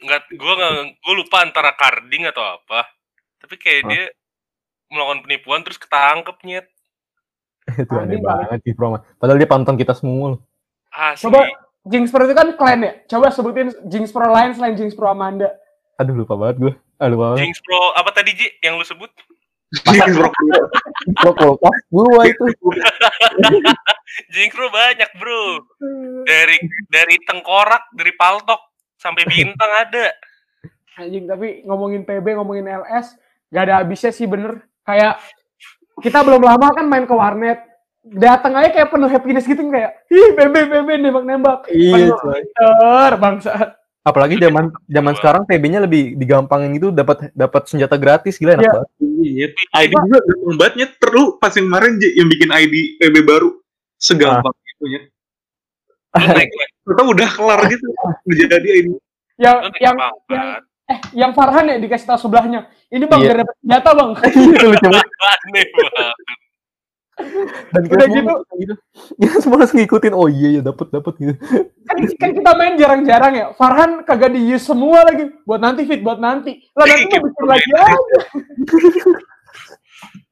B: Nggak, gue nggak, gue lupa antara carding atau apa. Tapi kayak
D: Hah?
B: dia melakukan penipuan terus ketangkep nyet.
D: Itu aneh
A: Anjing banget.
D: banget sih Pro. Padahal dia panton kita semua loh.
B: Asli.
A: Coba Jinx Pro itu kan klan ya? Coba sebutin Jinx Pro lain selain Jinx Pro Amanda.
D: Aduh lupa banget gue. Ah lupa banget.
B: Jinx Pro apa tadi Ji yang lu sebut?
C: Jinx Pro.
D: Pro Kulkas gua itu.
B: Jinx Pro banyak bro. Dari dari tengkorak, dari paltok sampai bintang ada.
A: Anjing, tapi ngomongin PB, ngomongin LS, gak ada habisnya sih bener. Kayak kita belum lama kan main ke warnet. Datang aja kayak penuh happiness gitu kayak, ih PB, PB, nembak-nembak.
D: Iya,
A: Penuh
D: coy.
A: Twitter, bangsat.
D: Apalagi zaman zaman sekarang PB-nya lebih digampangin gitu dapat dapat senjata gratis gila enak
A: Iya.
D: banget.
C: Iya, ID juga gampang banget. Perlu pas yang kemarin yang bikin ID PB baru segampang itu nyet.
B: Lu naik
C: Ternyata udah kelar gitu. Udah jadi.
A: Yang,
B: lu naik
A: yang, yang,
B: pangkat.
A: Eh, yang Farhan ya dikasih tahu sebelahnya. Ini bang,
D: Iya.
A: biar dapat senjata bang.
D: Itu lucu banget. Dan kita
A: Udah gitu.
D: gitu. Ya semua langsung ngikutin. Oh iya ya dapat dapat gitu.
A: kan, kan kita main jarang-jarang ya. Farhan kagak di use semua lagi. Buat nanti fit, buat nanti. Lah nanti mau bikin lagi aja.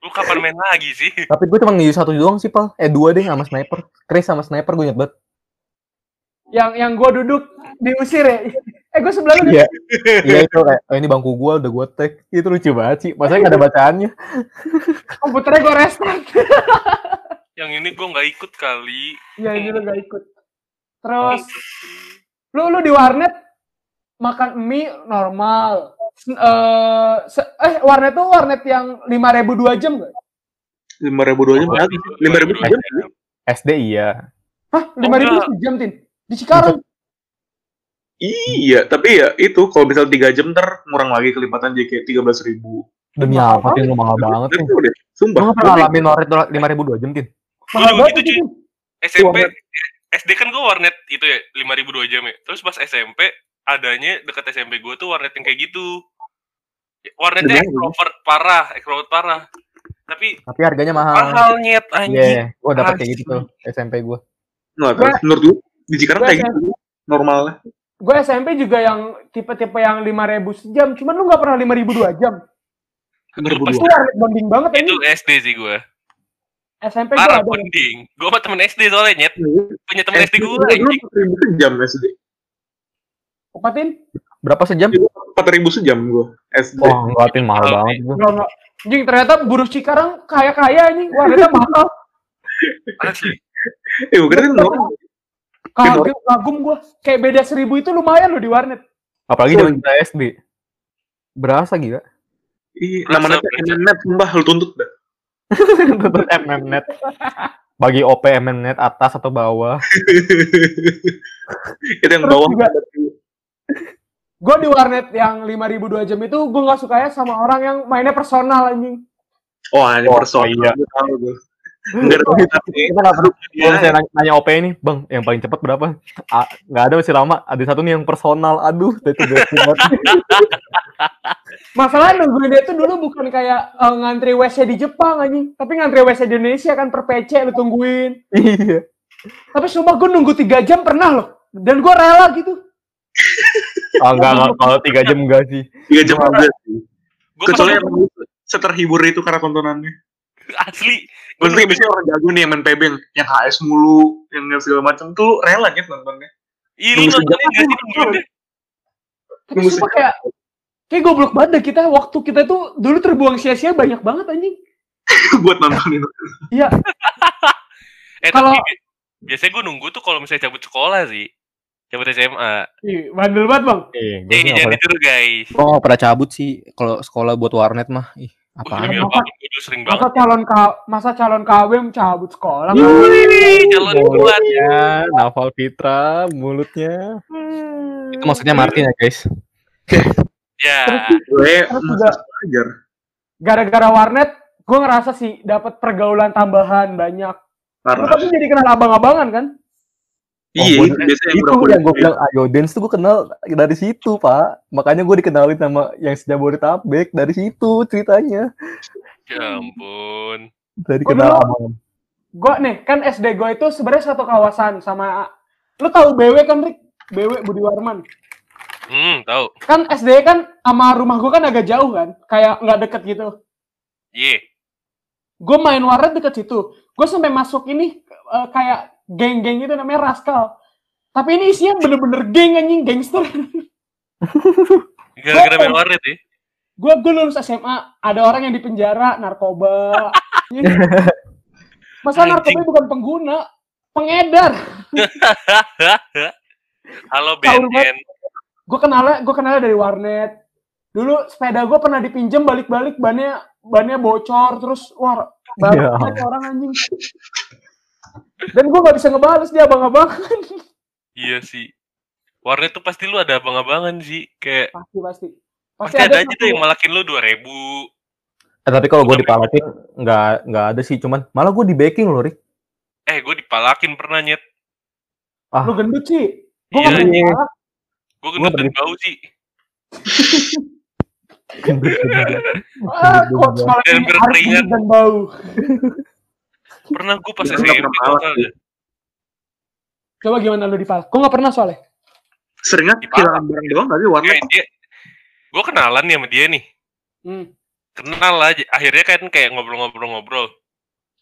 B: Lu kapan main lagi sih?
D: Tapi gue cuma nge satu doang sih, Pal. Eh, dua deh sama sniper. Chris sama sniper gue inget banget.
A: Yang yang gue duduk diusir ya. Eh gue sebelah lu.
D: Iya. Iya itu kayak, oh, ini bangku gue udah gue tag. Itu lucu banget sih. Masanya gak ada bacaannya.
A: komputernya gue restart.
B: Yang ini gue nggak ikut kali.
A: ya ini lu gak ikut. Terus lu lu di warnet makan mie normal. S- eh, warnet tuh warnet yang 5000 dua jam gak?
C: Lima ribu dua jam? Lima ribu jam.
D: SD iya.
A: Hah,
B: Oh,
A: 5000
B: enggak.
A: sejam tin? Di Cikarang.
C: Iya, tapi ya itu kalau misal tiga jam ntar ngurang lagi kelipatan jadi kayak tiga belas ribu.
D: Demi
A: Mahal
D: apa sih lu mahal banget sih.
C: sumpah.
D: Lu pernah ngalamin warnet lima ribu dua jam, Tin?
A: Mahal
B: juga
A: banget
B: gitu,
A: itu.
B: SMP
C: Warnet.
B: SD kan gue warnet itu ya 5000 dua jam ya. Terus pas SMP adanya dekat SMP gue tuh warnet yang kayak gitu. Warnetnya
C: Demi apa?
B: extrovert parah, extrovert parah. Tapi
D: Tapi harganya mahal.
B: mahal nyet
D: Iya,
B: anjing.
D: gua dapet kayak gitu tuh SMP gua.
C: Nggak tahu. Menurut gue, di Cikarang kayak gitu. Normalnya.
A: Gue SMP juga yang tipe-tipe yang 5000 sejam, cuman lu nggak pernah 5000 dua jam.
B: Lu
A: Itu
B: pasti-
A: warnet bonding banget
B: itu
A: ini.
B: SD sih gue.
A: SMP gue ada.
B: bonding. Gue sama temen SD soalnya nyet. Punya temen SD gue
C: Dulu
B: anjing.
C: 4.000 sejam SD.
A: Opatin?
D: Berapa sejam?
C: 4.000 sejam gue SD.
D: Wah, enggak Tin, mahal
B: Mahal
D: banget.
A: Enggak, enggak. Anjing ternyata buruh Cikarang kaya-kaya anjing. Warnetnya mahal.
B: Asli.
C: Eh, gue kira kan normal.
A: Kagum, kagum gue. Kayak beda seribu itu lumayan loh di warnet.
D: Apalagi zaman kita SD. Berasa gila.
C: Ih,
B: Berasa,
C: namanya
B: berasa.
C: net, sumpah lu tuntut dah.
D: Tuntut MMNet. Bagi OP MMNet atas atau bawah.
C: Itu yang
A: Terus
C: bawah
A: juga gue di warnet yang 5000 dua jam itu gue nggak sukanya sama orang yang mainnya personal anjing.
C: Oh, ini
D: Oh,
C: personal.
D: iya.
C: Gue tahu gue. Enggak ada
D: Kita nggak kalau
C: Iya.
D: misalnya nanya, nanya OP ini, bang, yang paling cepat berapa? Ah, nggak ada masih lama. Ada satu nih yang personal. Aduh, itu.
A: Masalah nungguin dia itu dulu bukan kayak eh, ngantri WC di Jepang anjing, tapi ngantri WC di Indonesia kan per PC lu tungguin.
D: Iya.
A: Tapi sumpah gue nunggu tiga jam pernah loh. Dan gue rela gitu.
D: Oh, enggak, enggak. Kalau tiga jam enggak sih.
C: tiga jam aja sih.
B: Gue
C: Kecuali yang seterhibur itu karena tontonannya.
B: asli.
C: Gue tuh biasanya orang jago nih yang main PB yang, HS mulu, yang segala macam tuh rela gitu nontonnya.
B: Ih, lu nontonnya gak sih?
A: Tapi
C: Nunggu
A: sumpah kayak kayak goblok banget kita waktu kita tuh dulu terbuang sia-sia banyak banget anjing.
C: buat nontonin.
A: Iya,
B: Eh,
A: Kalau-
B: biasanya gue nunggu tuh kalau misalnya cabut sekolah sih. Cabut SMA.
A: Ih, bandel banget bang.
D: Eh, gue
B: Eh, jangan guys.
D: gua nggak pernah cabut sih kalau sekolah buat warnet mah. Ih,
B: Demi
A: Masa-
B: dulu sering
A: Masa
B: banget.
A: calon ka masa calon KW cabut sekolah.
B: Wih, calon kuat.
D: Mulutnya, Naval Fitra, mulutnya. Itu maksudnya Martin ya, guys.
B: Ya.
C: Gue
A: Terus
C: masih
A: juga-
C: belajar.
A: Gara-gara warnet, gue ngerasa sih dapat pergaulan tambahan banyak. Lu tapi jadi kenal abang-abangan kan?
C: Iya,
D: Oh,
C: itu biasanya yang
D: Itu
C: udah
D: yang gue bilang Ayo Dance tuh gue kenal dari situ, Pak. Makanya gue dikenalin sama yang sejabodetabek dari situ ceritanya.
B: Ya ampun.
D: Dari
A: Oh,
D: kenal abang.
A: Gue nih, kan SD gue itu sebenarnya satu kawasan sama... Lu tahu BW kan, Rik? BW Budi Warman.
B: Hmm, tahu.
A: Kan SD kan sama rumah gue kan agak jauh kan? Kayak nggak deket gitu.
B: Ye.
A: Gue main warnet deket situ. Gue sampai masuk ini eh, kayak geng-geng itu namanya Rascal. Tapi ini isinya bener-bener geng anjing, gangster.
B: Gara-gara main warnet ya.
A: gue gue lulus SMA ada orang yang di penjara narkoba masa
B: Anjing.
A: narkoba bukan pengguna pengedar
B: Halo BNN.
A: gue kenalnya gue kenalnya dari warnet dulu sepeda gue pernah dipinjem balik-balik bannya bannya bocor terus wah
D: Ya.
A: banget orang anjing dan gue nggak bisa ngebales dia abang-abang
B: Iya sih. Warnet tuh pasti lu ada abang-abangan sih. Kayak
A: pasti pasti
B: pasti ada aja
A: satu-
B: tuh yang malakin lu 2000.
D: Eh, tapi kalau gue dipalakin nggak nggak ada sih, cuman malah gue di backing loh, Rik.
B: Eh, gue dipalakin pernah nyet.
A: lu gendut sih gue
B: Iya,
D: iya.
A: dipalak.
B: Gue gendut dan bau sih.
A: ah, kok
B: Dan berkeringat.
A: gendut dan bau
B: Pernah gue pas
C: Ya,
B: SMP
C: nggak pernah
A: coba gimana lu dipalak gue nggak pernah soalnya
C: Seringnya kehilangan barang doang tapi warnet
B: Kayak dia, gue kenalan nih sama dia nih.
A: hmm.
B: Kenal aja. Akhirnya kan kayak ngobrol-ngobrol-ngobrol.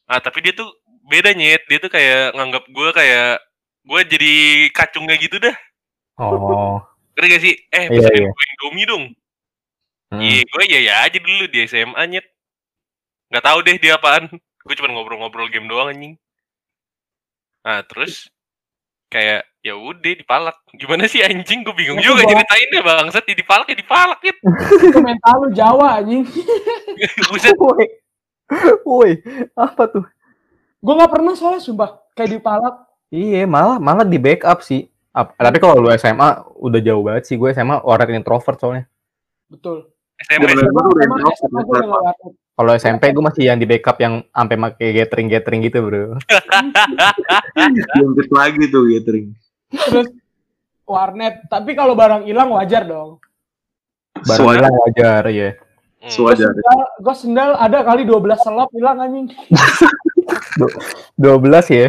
B: Ah, tapi dia tuh beda nyet. Dia tuh kayak nganggap gue kayak gue jadi kacungnya gitu dah.
D: Oh.
B: Ngerti gak sih? Eh,
D: Iya,
B: pesenin
D: iya.
B: gue Indomie dong.
D: Hmm.
B: Iya, gue iya ya aja dulu di SMA nyet. Gak tahu deh dia apaan. Gue cuma ngobrol-ngobrol game doang anjing. Nah, terus kayak ya udah dipalak. Gimana sih anjing? Gue bingung
A: Itu
B: juga
A: gua-
B: ceritain deh bangsat ya dipalak ya dipalak ya.
A: itu mental lu Jawa anjing
B: Buset.
D: Woi. Woi, apa tuh?
A: gue nggak pernah soalnya sumpah kayak dipalak
D: Iya, malah malah di backup sih. Ap- tapi kalau lu SMA udah jauh banget sih. Gue SMA orang introvert soalnya.
A: betul.
C: Zaman gua udah
A: Emang
C: introvert,
A: SMA gue udah nggak warnet.
D: Kalau SMP gue masih yang di backup yang sampai make gathering gathering gitu bro.
C: Diungkit lagi tuh gathering.
A: Terus warnet. Tapi kalau barang hilang wajar dong.
D: Barang hilang wajar ya.
B: Hmm.
C: suajar.
A: Sendal, gue sendal ada kali 12 selop hilang anjing.
D: 12 ya.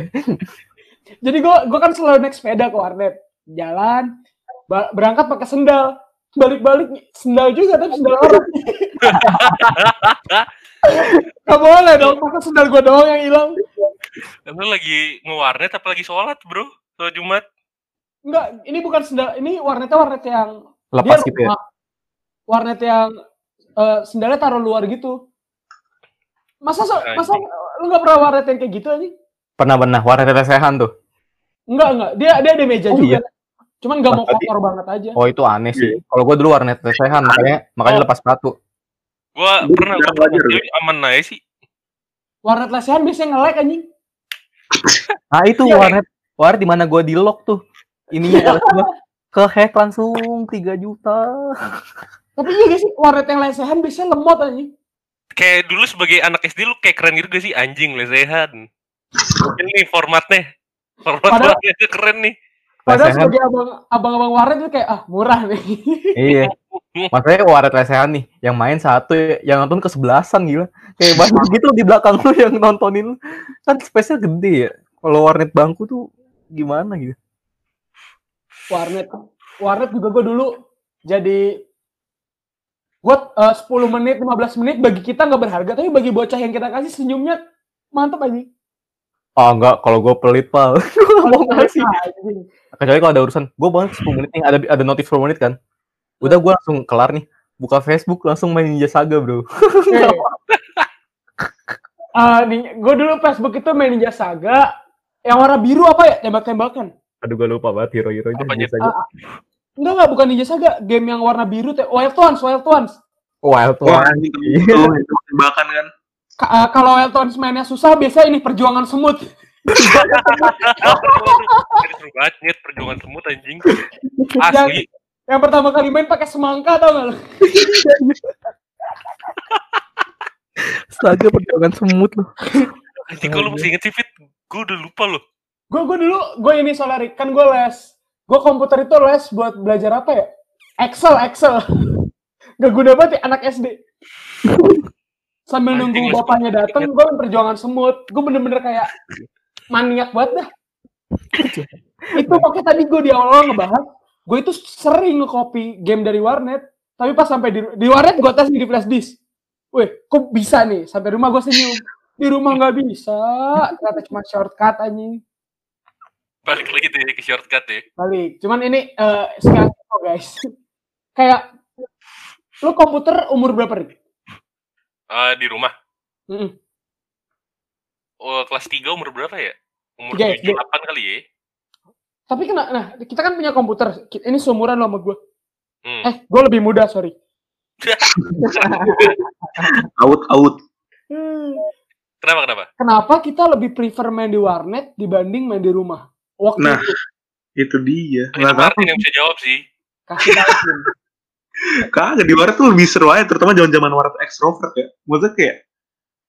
A: Jadi gue gue kan selalu naik sepeda ke warnet. Jalan, berangkat pakai sendal. Balik-balik sendal juga tapi sendal orang. Gak boleh dong, pakai sendal gue doang yang hilang.
B: Lu lagi ngewarnet apa lagi sholat bro? Sholat Jumat?
A: Enggak, ini bukan sendal, ini warnetnya warnet yang
D: Lepas gitu ya.
A: Warnet yang eh, sendalnya taruh luar gitu. Masa so, masa lu nggak pernah warnet yang kayak gitu aja?
D: Pernah pernah warnet lesehan tuh.
A: Enggak, enggak. Dia dia ada meja
D: Oh,
A: juga.
D: iya?
A: Cuman nggak mau kotor banget aja.
D: Oh itu aneh sih. Kalau gue dulu warnet lesehan makanya makanya
A: Oh.
D: lepas sepatu.
B: Gua
C: Gua
B: pernah gua pernah aman aja sih.
A: Warnet lesehan biasanya nge-lag anjing.
D: Nah itu
A: Iya,
D: warnet warnet di mana gue di lock tuh. Ininya gua ke hack langsung 3 juta.
A: Tapi iya gak sih, warnet yang lesehan biasanya lemot anjing.
B: Kayak dulu sebagai anak SD lu kayak keren gitu gak sih anjing lesehan. Mungkin nih formatnya. Format
A: Padahal-
B: warnetnya keren nih.
A: Padahal
D: Lesehan.
A: sebagai abang, abang-abang warnet itu kayak, ah murah nih.
D: Iya. Maksudnya warnet lesehan nih, yang main satu, yang nonton kesebelasan gila. Kayak banyak gitu di belakang lu yang nontonin. Kan space-nya gede ya. Kalau warnet bangku tuh gimana gitu.
A: warnet. Warnet juga gue dulu jadi gue eh, 10 menit, 15 menit bagi kita nggak berharga, tapi bagi bocah yang kita kasih senyumnya mantep aja.
D: Oh enggak, kalau gue pelit pal. Gue gak mau ngasih. Kecuali kalau ada urusan, gue banget 10 menit nih, ada ada notif 10 menit kan. Udah gue langsung kelar nih. Buka Facebook langsung main Ninja Saga bro.
A: Eh, nih, gue dulu Facebook itu main Ninja Saga, yang warna biru apa ya? Tembak-tembakan.
D: Aduh gue lupa banget hero-heronya
B: Apa,
D: Ninja? Saga.
A: Enggak, enggak, bukan Ninja Saga. Game yang warna biru, te- Wild Ones, Wild Ones.
D: Wild
C: Wah,
D: One.
C: anjing itu itu tembakan kan.
A: Ka- eh, kalau Wild Ones mainnya susah, biasanya ini perjuangan semut.
B: Ini seru banget perjuangan semut anjing. Asli.
A: Yang pertama kali main pakai semangka tau gak lu?
D: Saga perjuangan semut loh.
B: Anjing kalau masih inget sih Fit, gue udah lupa loh.
A: Gue gue dulu gue ini soalnya kan gue les. Gue komputer itu les buat belajar apa ya? Excel, Excel. Gak guna banget ya anak SD. Sambil nunggu bapaknya datang, gue perjuangan semut. Gue bener-bener kayak maniak banget dah. itu pakai tadi gue di awal ngebahas, gue itu sering nge-copy game dari warnet. Tapi pas sampai di, di warnet gue tes di flash disk. Weh, kok bisa nih? Sampai rumah gue senyum. Di rumah nggak bisa. Ternyata cuma shortcut anjing.
B: Balik lagi tuh ya ke shortcut ya.
A: balik. Cuman ini eh sekarang oh guys. Kayak lu komputer umur berapa nih?
B: Eh, di rumah.
A: Mm-mm.
B: Oh, kelas 3 umur berapa ya? Umur
A: Tiga,
B: 7, 8 kali ya?
A: Tapi kena, nah kita kan punya komputer. Ini seumuran lo sama gue.
B: Hmm.
A: Eh, gue lebih muda sorry.
C: Out out.
B: Kenapa, kenapa?
A: Kenapa kita lebih prefer main di warnet dibanding main di rumah? Waktu
C: Nah.
A: itu
C: Itu dia. Nggak tahu.
B: Martin yang bisa jawab sih.
A: kasih tahu. Vin.
C: Kagak di warnet tuh lebih seru aja, terutama zaman-zaman warnet ekstrovert ya. Maksudnya kayak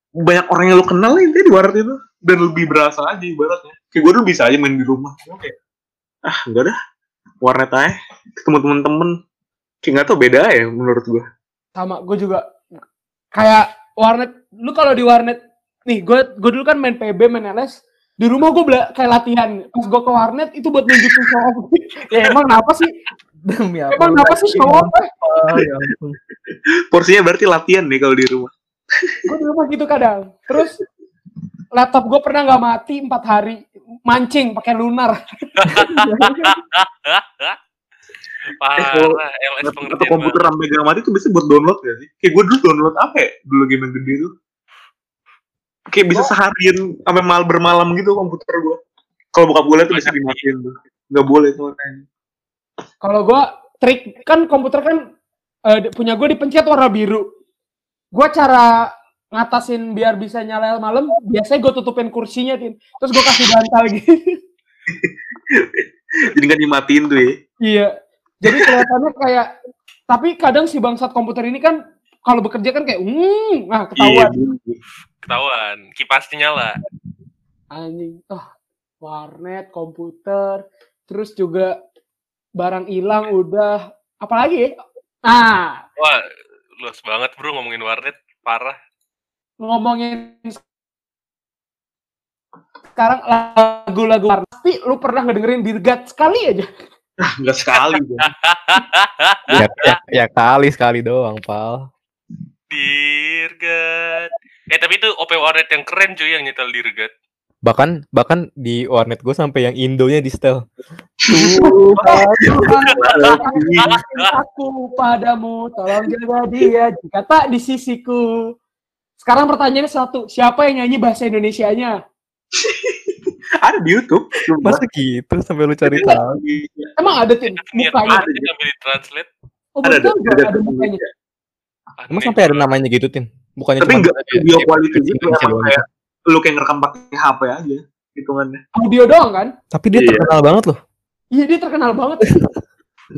C: banyak orang yang lu kenal lah intinya di warnet itu dan lebih berasa aja ibaratnya. Kayak gue dulu bisa aja main di rumah. Kayak, ah enggak dah, warnet aja, ketemu temen-temen. Kayak nggak tau beda ya menurut gue.
A: sama gue juga kayak warnet. Lu kalau di warnet nih, gue gue dulu kan main PB, main LS. Di rumah gue bela- kayak latihan. Pas gue ke warnet itu buat nunjukin show off. ya emang kenapa sih?
D: Demi apa?
A: Emang kenapa sih show off? eh?
D: ya.
C: Porsinya berarti latihan nih kalau di rumah.
A: gue di rumah gitu kadang terus laptop gue pernah nggak mati empat hari mancing pakai lunar
B: Parah,
C: kalau-
B: LS
C: Atau komputer sampai gak mati itu biasanya buat download ya sih? Kayak gue dulu download apa ya? Dulu game yang gede tuh. Kayak bisa seharian sampai mal bermalam gitu komputer gue. Kalau buka gue tuh bisa dimatiin tuh. Gak boleh tuh makanya.
A: kalau gue trik kan komputer kan eh, punya gue dipencet warna biru gue cara ngatasin biar bisa nyala malam biasanya gue tutupin kursinya tin terus gue kasih bantal gitu
C: Jadi gak dimatiin tuh ya.
A: iya jadi kelihatannya kayak Tapi kadang si bangsat komputer ini kan kalau bekerja kan kayak hmm, nah
C: Iya,
A: ketahuan
B: Ketahuan, kipasnya nyala.
A: anjing. Ah, warnet, komputer, terus juga barang hilang udah apalagi ya? Nah,
B: Wah, luas banget bro ngomongin warnet, parah.
A: Ngomongin sekarang lagu-lagu. Tapi lu pernah ngedengerin Dirgat sekali aja?
C: Enggak sekali. gua.
D: ya, ya, ya kali sekali doang, pal.
B: Dirgat. Eh tapi itu OP warnet yang keren cuy yang nyetel Dirgat.
D: Bahkan bahkan di warnet gue sampai yang Indonya di setel.
A: aku padamu, tolong jaga dia jika tak di sisiku. Sekarang pertanyaannya satu, siapa yang nyanyi bahasa Indonesianya?
C: Ada di YouTube. Sumpah.
D: Masa gitu sampai lu cari tahu?
A: Emang ada tim
B: Niat
A: mukanya?
B: banget sih sambil ditranslate.
A: Oh,
C: Ada, ada, ada,
A: ada mukanya?
D: Emang sampai ada namanya gitu, Tin? Bukannya
C: Tapi
D: cuma
C: enggak video quality gitu kayak lu kayak ngerekam pakai HP aja hitungannya.
A: Audio doang kan?
D: Tapi dia
C: Iya.
D: terkenal banget loh.
A: Iya dia terkenal banget.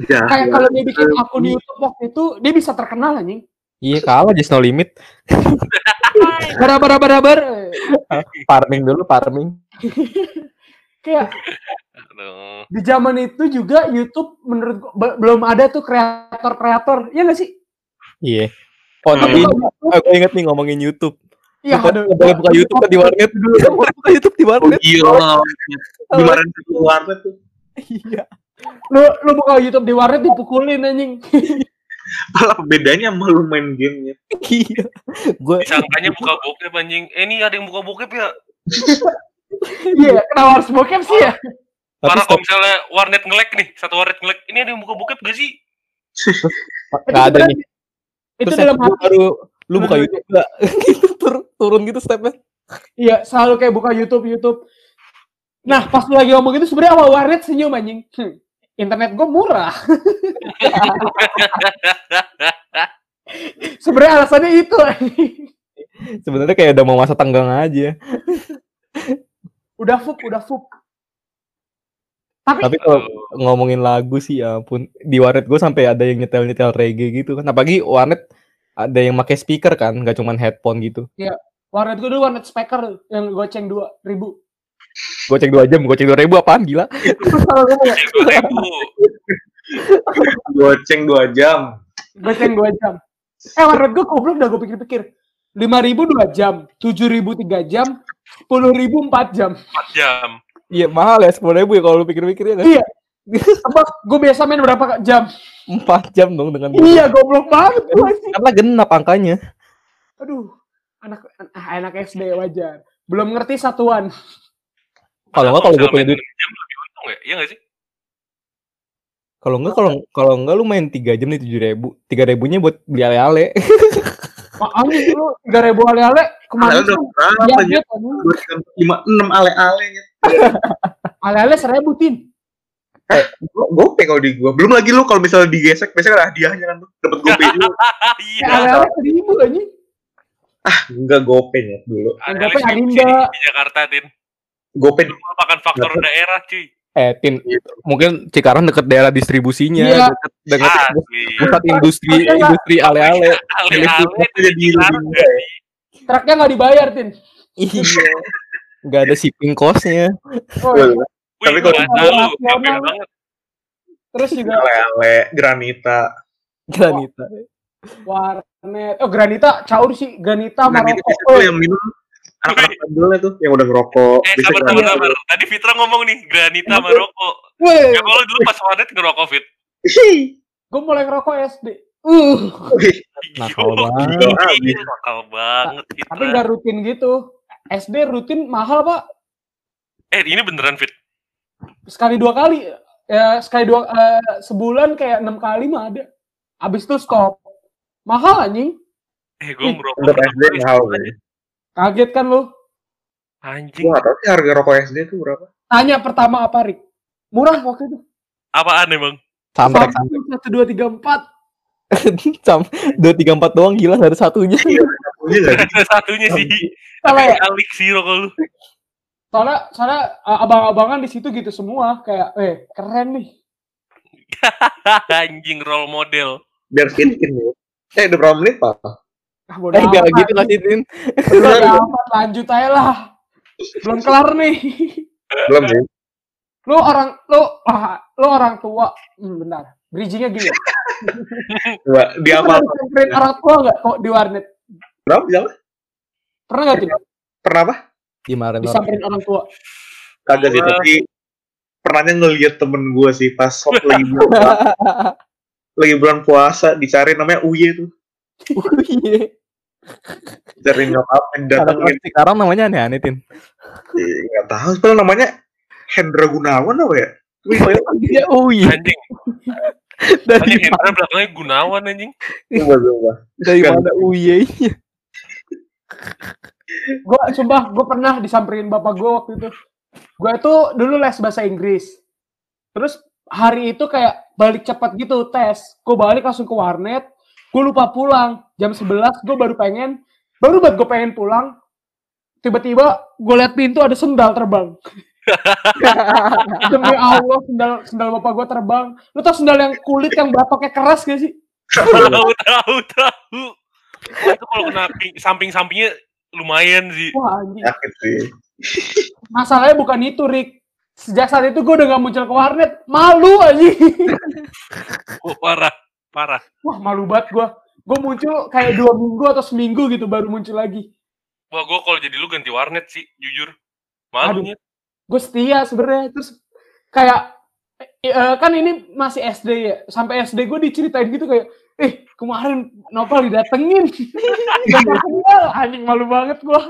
C: Ya.
A: Kayak kalau dia bikin akun YouTube waktu itu dia bisa terkenal anjing.
D: Iya kalah just no limit.
A: Barabar barabar.
D: Farming dulu, farming.
A: Kayak
B: Aduh.
A: di zaman itu juga YouTube menurut gua belum ada tuh kreator-kreator. Iya nggak sih?
D: Iya. Oh tapi
A: Buka
D: aku inget nih ngomongin YouTube.
A: Iya, aduh.
D: boleh buka YouTube kan di warnet. buka YouTube di
C: Oh,
D: warnet.
C: gila. Gimana itu warnet tuh?
D: Iya.
A: Lu lu buka YouTube di warnet dipukulin anjing.
C: Malah bedanya sama lu main gamenya.
D: Iya. Gue
B: Disangkanya buka bokep anjing. Eh ini ada yang buka bokep ya.
A: Iya, kenapa harus bokep sih ya?
D: stop
B: kalau misalnya warnet ngelek nih, satu warnet ngelek. Ini ada yang buka bokep gak sih?
D: nggak ada nih.
A: Itu
D: Terus
A: dalam hati.
D: baru lu buka. YouTube enggak? tur- turun gitu stepnya.
A: Iya, selalu kayak buka YouTube YouTube. Nah, pas lu lagi ngomong itu sebenarnya awal warnet senyum anjing. Internet gue murah. sebenarnya alasannya itu.
D: Sebenarnya kayak udah mau masa tenggang aja.
A: Udah fup, udah fup. Tapi,
D: Tapi kalau ngomongin lagu sih ya ampun di warnet gue sampai ada yang nyetel nyetel reggae gitu kan. Apalagi warnet ada yang pakai speaker kan, nggak cuman headphone gitu.
A: warnet gue dulu warnet speaker yang goceng dua ribu.
D: Goceng dua jam, goceng dua ribu apaan gila?
A: Ya?
B: Dua ribu.
C: Goceng 2 jam.
A: Goceng dua jam. Eh warnet gue goblok dah gue pikir-pikir. Lima ribu dua jam, tujuh ribu tiga jam, sepuluh ribu empat jam.
B: 4 jam.
D: Iya mahal ya sepuluh ribu ya kalau lu pikir-pikir ya kan?
A: Iya. Tebak, gue biasa main berapa jam?
D: Empat jam dong dengan
A: Iya, goblok banget gue sih.
D: karena genap angkanya.
A: Aduh, anak ah, anak SD wajar. Belum ngerti satuan.
D: Kalau nggak kalau gue punya duit,
B: jam lebih untung ya? Iya gak sih?
D: kalau nggak kalau kalau nggak lu main tiga jam nih tujuh ribu, tiga ribunya buat beli ale-ale.
A: Makanya lu tiga ribu ale-ale ke mana
C: Padahal
A: sih?
C: udah berapa ya? lima enam ale-ale ya.
A: Ale-ale seribu tin.
C: Gope kalau di gua. Belum lagi lu kalau misalnya digesek biasanya ada hadiahnya kan tuh. Dapat gope juga.
B: Iya.
A: Ale-ale seribu anjing.
C: Enggak gope ya dulu.
B: Di-
A: Arinda.
B: di Jakarta, Tin. Itu merupakan faktor daerah, cuy.
D: Eh, Tin, mungkin Cikarang deket daerah distribusinya,
A: Iya.
D: deket, deket
B: Asli.
D: pusat industri
A: Iya.
D: industri ale-ale.
B: Ale-ale
C: jadi
B: jadi.
A: Truknya nggak dibayar tin.
D: Iya. Nggak ada shipping cost-nya.
A: Oh, iya.
B: Wih,
C: Tapi kalau-.
A: Nasional.
B: Banget.
A: Terus juga
C: ale-ale, granita.
D: Granita.
A: warnet. Oh Granita, caur sih. Granita
C: Granita
A: Maroko.
C: itu yang minum anak-anak bandel tuh yang udah ngerokok.
B: Eh, sabar,
C: granita.
B: sabar, sabar. Tadi Fitra ngomong nih, Granita sama rokok. Ya kalau dulu pas warnet ngerokok, Fit.
A: gue mulai ngerokok SD. Uh,
D: Nakal banget.
B: Nakal banget,
A: tapi
B: Fitra.
A: nggak rutin gitu. SD rutin mahal pak.
B: Eh, ini beneran, Fit.
A: Sekali dua kali. Ya sekali dua eh, sebulan kayak enam kali mah ada. Abis itu stop. Mahal anjing.
B: Eh, gue merokok.
C: Untuk SD mahal kan?
B: ya.
A: Kaget kan lu?
B: Anjing.
C: Gua tahu sih harga rokok SD itu berapa.
A: Tanya pertama apa Rik? Murah waktu itu.
B: Apaan emang?
D: Sampai
A: Satu, dua, tiga, empat.
D: Sam, dua tiga empat doang gila ada satunya.
C: Iya?
B: Ada satunya sih.
A: Salah ya?
B: Alik sih rokok lu.
A: Soalnya, soalnya uh, abang-abangan di situ gitu semua kayak, eh keren nih.
B: Anjing role model.
C: biar fit in ya. Eh udah berapa menit pak?
A: Ah, bodo
D: Eh, gak
A: amat.
D: gitu kasih Tin.
A: Bodo amat, lanjut aja lah. Belum kelar nih.
C: Belum ya?
A: Lu orang lu ah, lu orang tua. Hmm, bentar. Bridgingnya gini.
C: Coba di apa?
A: pernah disamperin orang tua nggak kok di warnet?
C: Berapa jalan?
A: Pernah nggak Tin?
C: Pernah apa?
D: Gimana?
A: Disamperin orang tua?
C: Kagak sih, tapi pernahnya ngeliat temen gue sih pas lagi bulan puasa, lagi bulan puasa dicari namanya Uye tuh
D: Iya.
C: Cari nyokap yang datengin
D: sekarang namanya aneh-aneh Tin.
C: Nggak tahu sebenarnya namanya Hendra Gunawan apa ya
D: Iya, oh iya.
B: Anjing.
D: Dari
B: Anjing Hendra belakangnya Gunawan anjing.
C: coba coba
D: dari mana Uye?
A: Gue sumpah gue pernah disamperin bapak gue waktu itu. Gue itu dulu les bahasa Inggris. Terus hari itu kayak balik cepat gitu tes. Gue balik langsung ke warnet. Gue lupa pulang. Jam 11 gue baru pengen. Baru banget gue pengen pulang. Tiba-tiba gue liat pintu ada sendal terbang. Demi Allah sendal sendal bapak gue terbang. Lu tau sendal yang kulit yang batoknya keras gak sih?
B: Tahu tahu tahu. Wah, itu kalau kena pi- samping-sampingnya lumayan sih.
A: Wah anjing.
C: sakit sih
A: Masalahnya bukan itu Rick. Sejak saat itu gue udah gak muncul ke warnet. Malu anjing.
B: Oh, parah, parah.
A: Wah malu banget gue. Gue muncul kayak dua minggu atau seminggu gitu baru muncul lagi.
B: Wah, gua kalau jadi lu ganti warnet sih, jujur.
A: Aduh.
B: Malunya.
A: Gue setia sebenarnya. Terus kayak eh, eh, kan ini masih SD ya. Sampai SD gue diceritain gitu kayak, eh kemarin Nopal didatengin. Datengin anjing malu banget gue.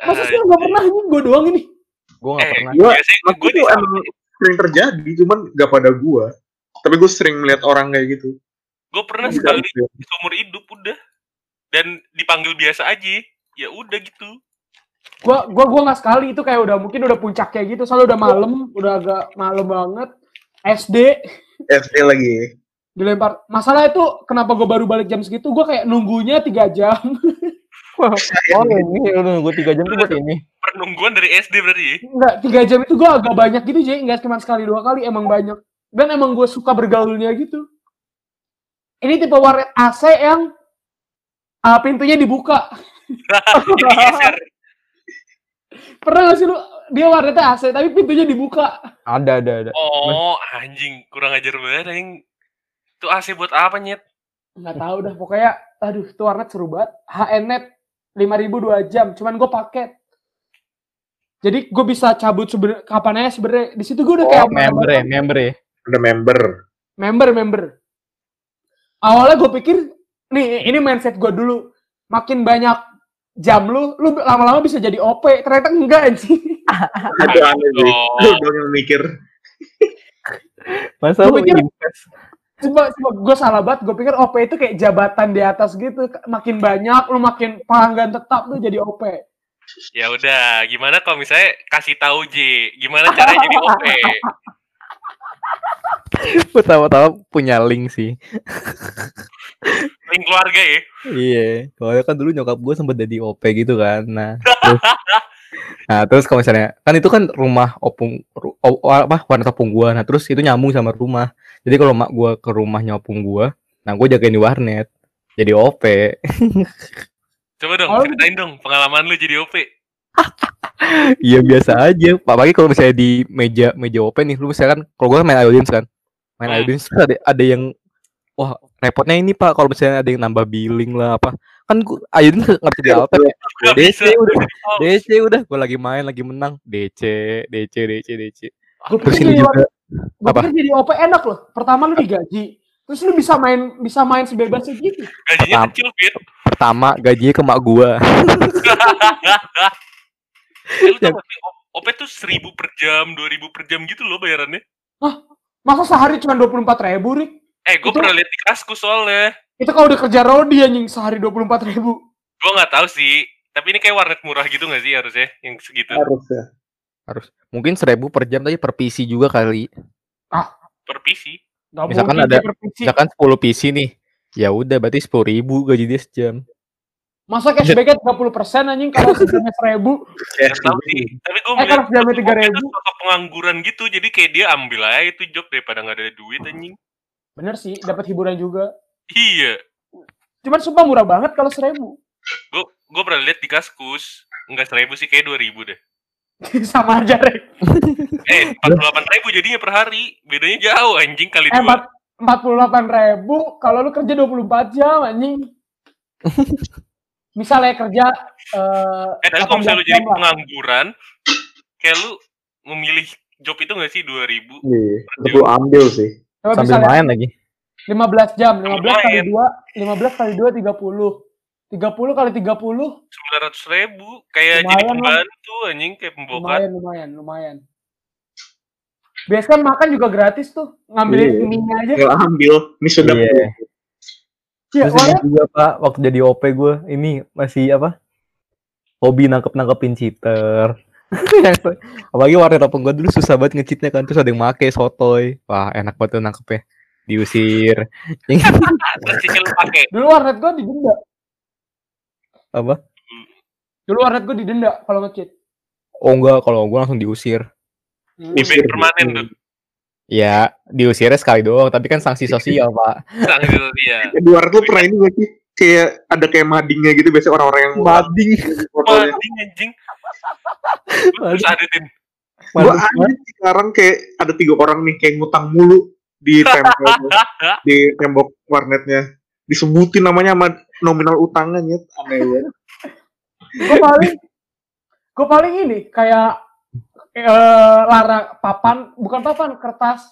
A: Masa sih gak pernah anjing gue doang ini.
D: Gue gak
B: Eh,
D: pernah.
C: Aku
B: gue
C: tuh emang sering terjadi cuman gak pada gua tapi gue sering melihat orang kayak gitu.
B: Gue pernah sekali seumur hidup udah. Dan dipanggil biasa aja. Ya udah gitu.
A: gue gua gua nggak sekali. Itu kayak udah mungkin udah puncak kayak gitu. Soalnya udah malam udah agak malam banget. SD
C: SD lagi.
A: Dilempar. Masalah itu kenapa gue baru balik jam segitu? Gue kayak nunggunya tiga jam.
D: Oh ini lu nunggu 3 jam tuh buat ini.
B: Penungguan dari SD berarti ya.
A: Enggak, tiga jam itu gue agak banyak gitu jadi nggak cuma sekali dua kali. Emang banyak dan emang gue suka bergaulnya gitu ini tipe warnet AC yang ah, pintunya dibuka pernah gak sih lu dia warnetnya AC tapi pintunya dibuka
D: Ada ada ada.
B: Oh, anjing. Kurang ajar banget anjing. Itu AC buat apa, Nyet?
A: nggak tahu dah pokoknya aduh itu warnet seru banget HNet 5000 dua jam cuman gue paket jadi gue bisa cabut sebenernya kapan aja sebenarnya di situ gue udah kayak
D: Oh, member ya, member ya.
C: Ada member.
A: Member member. Awalnya gue pikir nih ini mindset gue dulu. Makin banyak jam lu lu lama-lama bisa jadi OP ternyata enggak anjing.
C: Itu aneh sih.
B: Oh.
C: lu dong yang mikir.
D: Masa
A: Gua
D: lu
A: pikir- coba, coba. Gue salah banget. Gue pikir OP itu kayak jabatan di atas gitu. Makin banyak lu makin pelanggan tetap lu jadi OP
B: Ya udah, gimana kalau misalnya kasih tahu J, gimana caranya jadi OP?
D: Pertama-tama punya link sih.
B: Link keluarga ya.
D: Iya, soalnya kan dulu nyokap gue sempat jadi OP gitu kan. Nah, terus, nah terus kalau misalnya kan itu kan rumah opung ru- o- o- apa warnet opung gua. Nah, terus itu nyambung sama rumah. Jadi kalau mak gua ke rumahnya opung gua, nah gue jagain di warnet. Jadi OP.
B: Coba dong,
A: Oh.
B: ceritain dong pengalaman lu jadi OP.
D: Iya biasa aja. Pak pagi kalau misalnya di meja meja OP nih, lu misalkan kalau gua kan main audience kan. Main
B: Hmm.
D: audience tuh ada ada yang wah repotnya ini Pak kalau misalnya ada yang nambah billing lah apa. Kan gua audience nggak bisa tab ya. DC udah. DC udah, gue lagi main, lagi menang. DC, DC, DC, DC.
A: gue
D: Terus
A: pikir
D: juga
A: gue
D: apa?
A: pikir jadi OP enak loh pertama lu digaji terus lu bisa main bisa main sebebasnya gitu
B: gajinya kecil, Fit.
D: pertama gajinya ke mak gua.
B: Eh, lu tau
D: Yang-
B: gak sih, O- OP tuh 1000 per jam, 2000 per jam gitu loh bayarannya.
A: masa sehari cuma dua puluh empat ribu Rik
B: Eh, gue pernah lihat di kaskus soalnya.
A: itu kalau udah kerja rodi anjing sehari dua puluh empat ribu
B: Gue nggak tahu sih. Tapi ini kayak warnet murah gitu gak sih harusnya? Yang segitu.
C: harus ya
D: Mungkin seribu per jam tapi per PC juga kali.
B: Per PC.
A: Gak
D: Misalkan ada-. Misalkan 10 PC nih. Ya udah berarti sepuluh ribu gaji dia sejam.
A: Masa cashbacknya 30% anjing kalau sejamnya seribu
C: ya
B: sih. Tapi gue
A: Eh,
B: melihat
A: kalau jamnya
B: OP
A: 3.000.
B: itu sosok pengangguran gitu. Jadi kayak dia ambil aja itu job daripada nggak ada duit anjing.
A: Bener sih, dapat hiburan juga.
B: Iya.
A: Cuman sumpah murah banget kalau seribu.
B: Gue gue pernah lihat di kaskus. Enggak seribu sih, kayak dua ribu deh.
A: Sama aja, Rek.
B: Eh, empat puluh delapan ribu jadinya per hari. Bedanya jauh anjing kali
A: Eh,
B: dua.
A: empat puluh delapan ribu kalau lu kerja 24 jam anjing. Misalnya kerja eh
B: Eh, tapi kalau
A: 18
B: misalnya lu jadi pengangguran, kayak lu memilih job itu nggak sih dua ribu?
E: Iya, tetep lu ambil sih.
A: Coba
D: Sambil
A: misalnya
D: main lagi.
A: 15 jam, 15 kali
B: Lumayan.
A: 2, 15 kali 2 30. 30 kali 30
B: Sembilan ratus ribu. Kayak jadi
A: Lumayan,
B: pembantu anjing kayak pembokat.
A: lumayan lumayan lumayan. Biasa kan makan juga gratis tuh, ngambilin
E: Iya.
A: mie aja.
C: Ya ambil. Ini sudah.
D: Iya, Terus
A: orang
D: ini juga pak waktu jadi OP gue ini masih apa hobi nangkep nangkepin cheater apalagi warnet open gue dulu susah banget ngecheatnya kan terus ada yang make sotoy wah enak banget tuh nangkepnya diusir
B: Terus
A: dulu warnet gua didenda.
D: apa
A: Dulu warnet gua didenda kalau nge-cheat.
D: oh enggak kalau gue langsung diusir
A: Hmm.
B: Di permanen tuh.
D: Ya diusirnya sekali doang tapi kan sanksi sosial pak
B: Sanksi sosial.
C: di luar tuh pernah ini gak sih? Kayak ada kayak madingnya gitu biasanya orang-orang yang
D: mading
C: fotonya.
B: Anjing. Terus ada tin.
C: Gua anjing sekarang kayak ada tiga orang nih kayak ngutang mulu di tembok di tembok warnetnya. Disebutin namanya sama nominal utangnya aneh banget.
A: Gua paling gua paling ini kayak eh lara papan, bukan papan, kertas.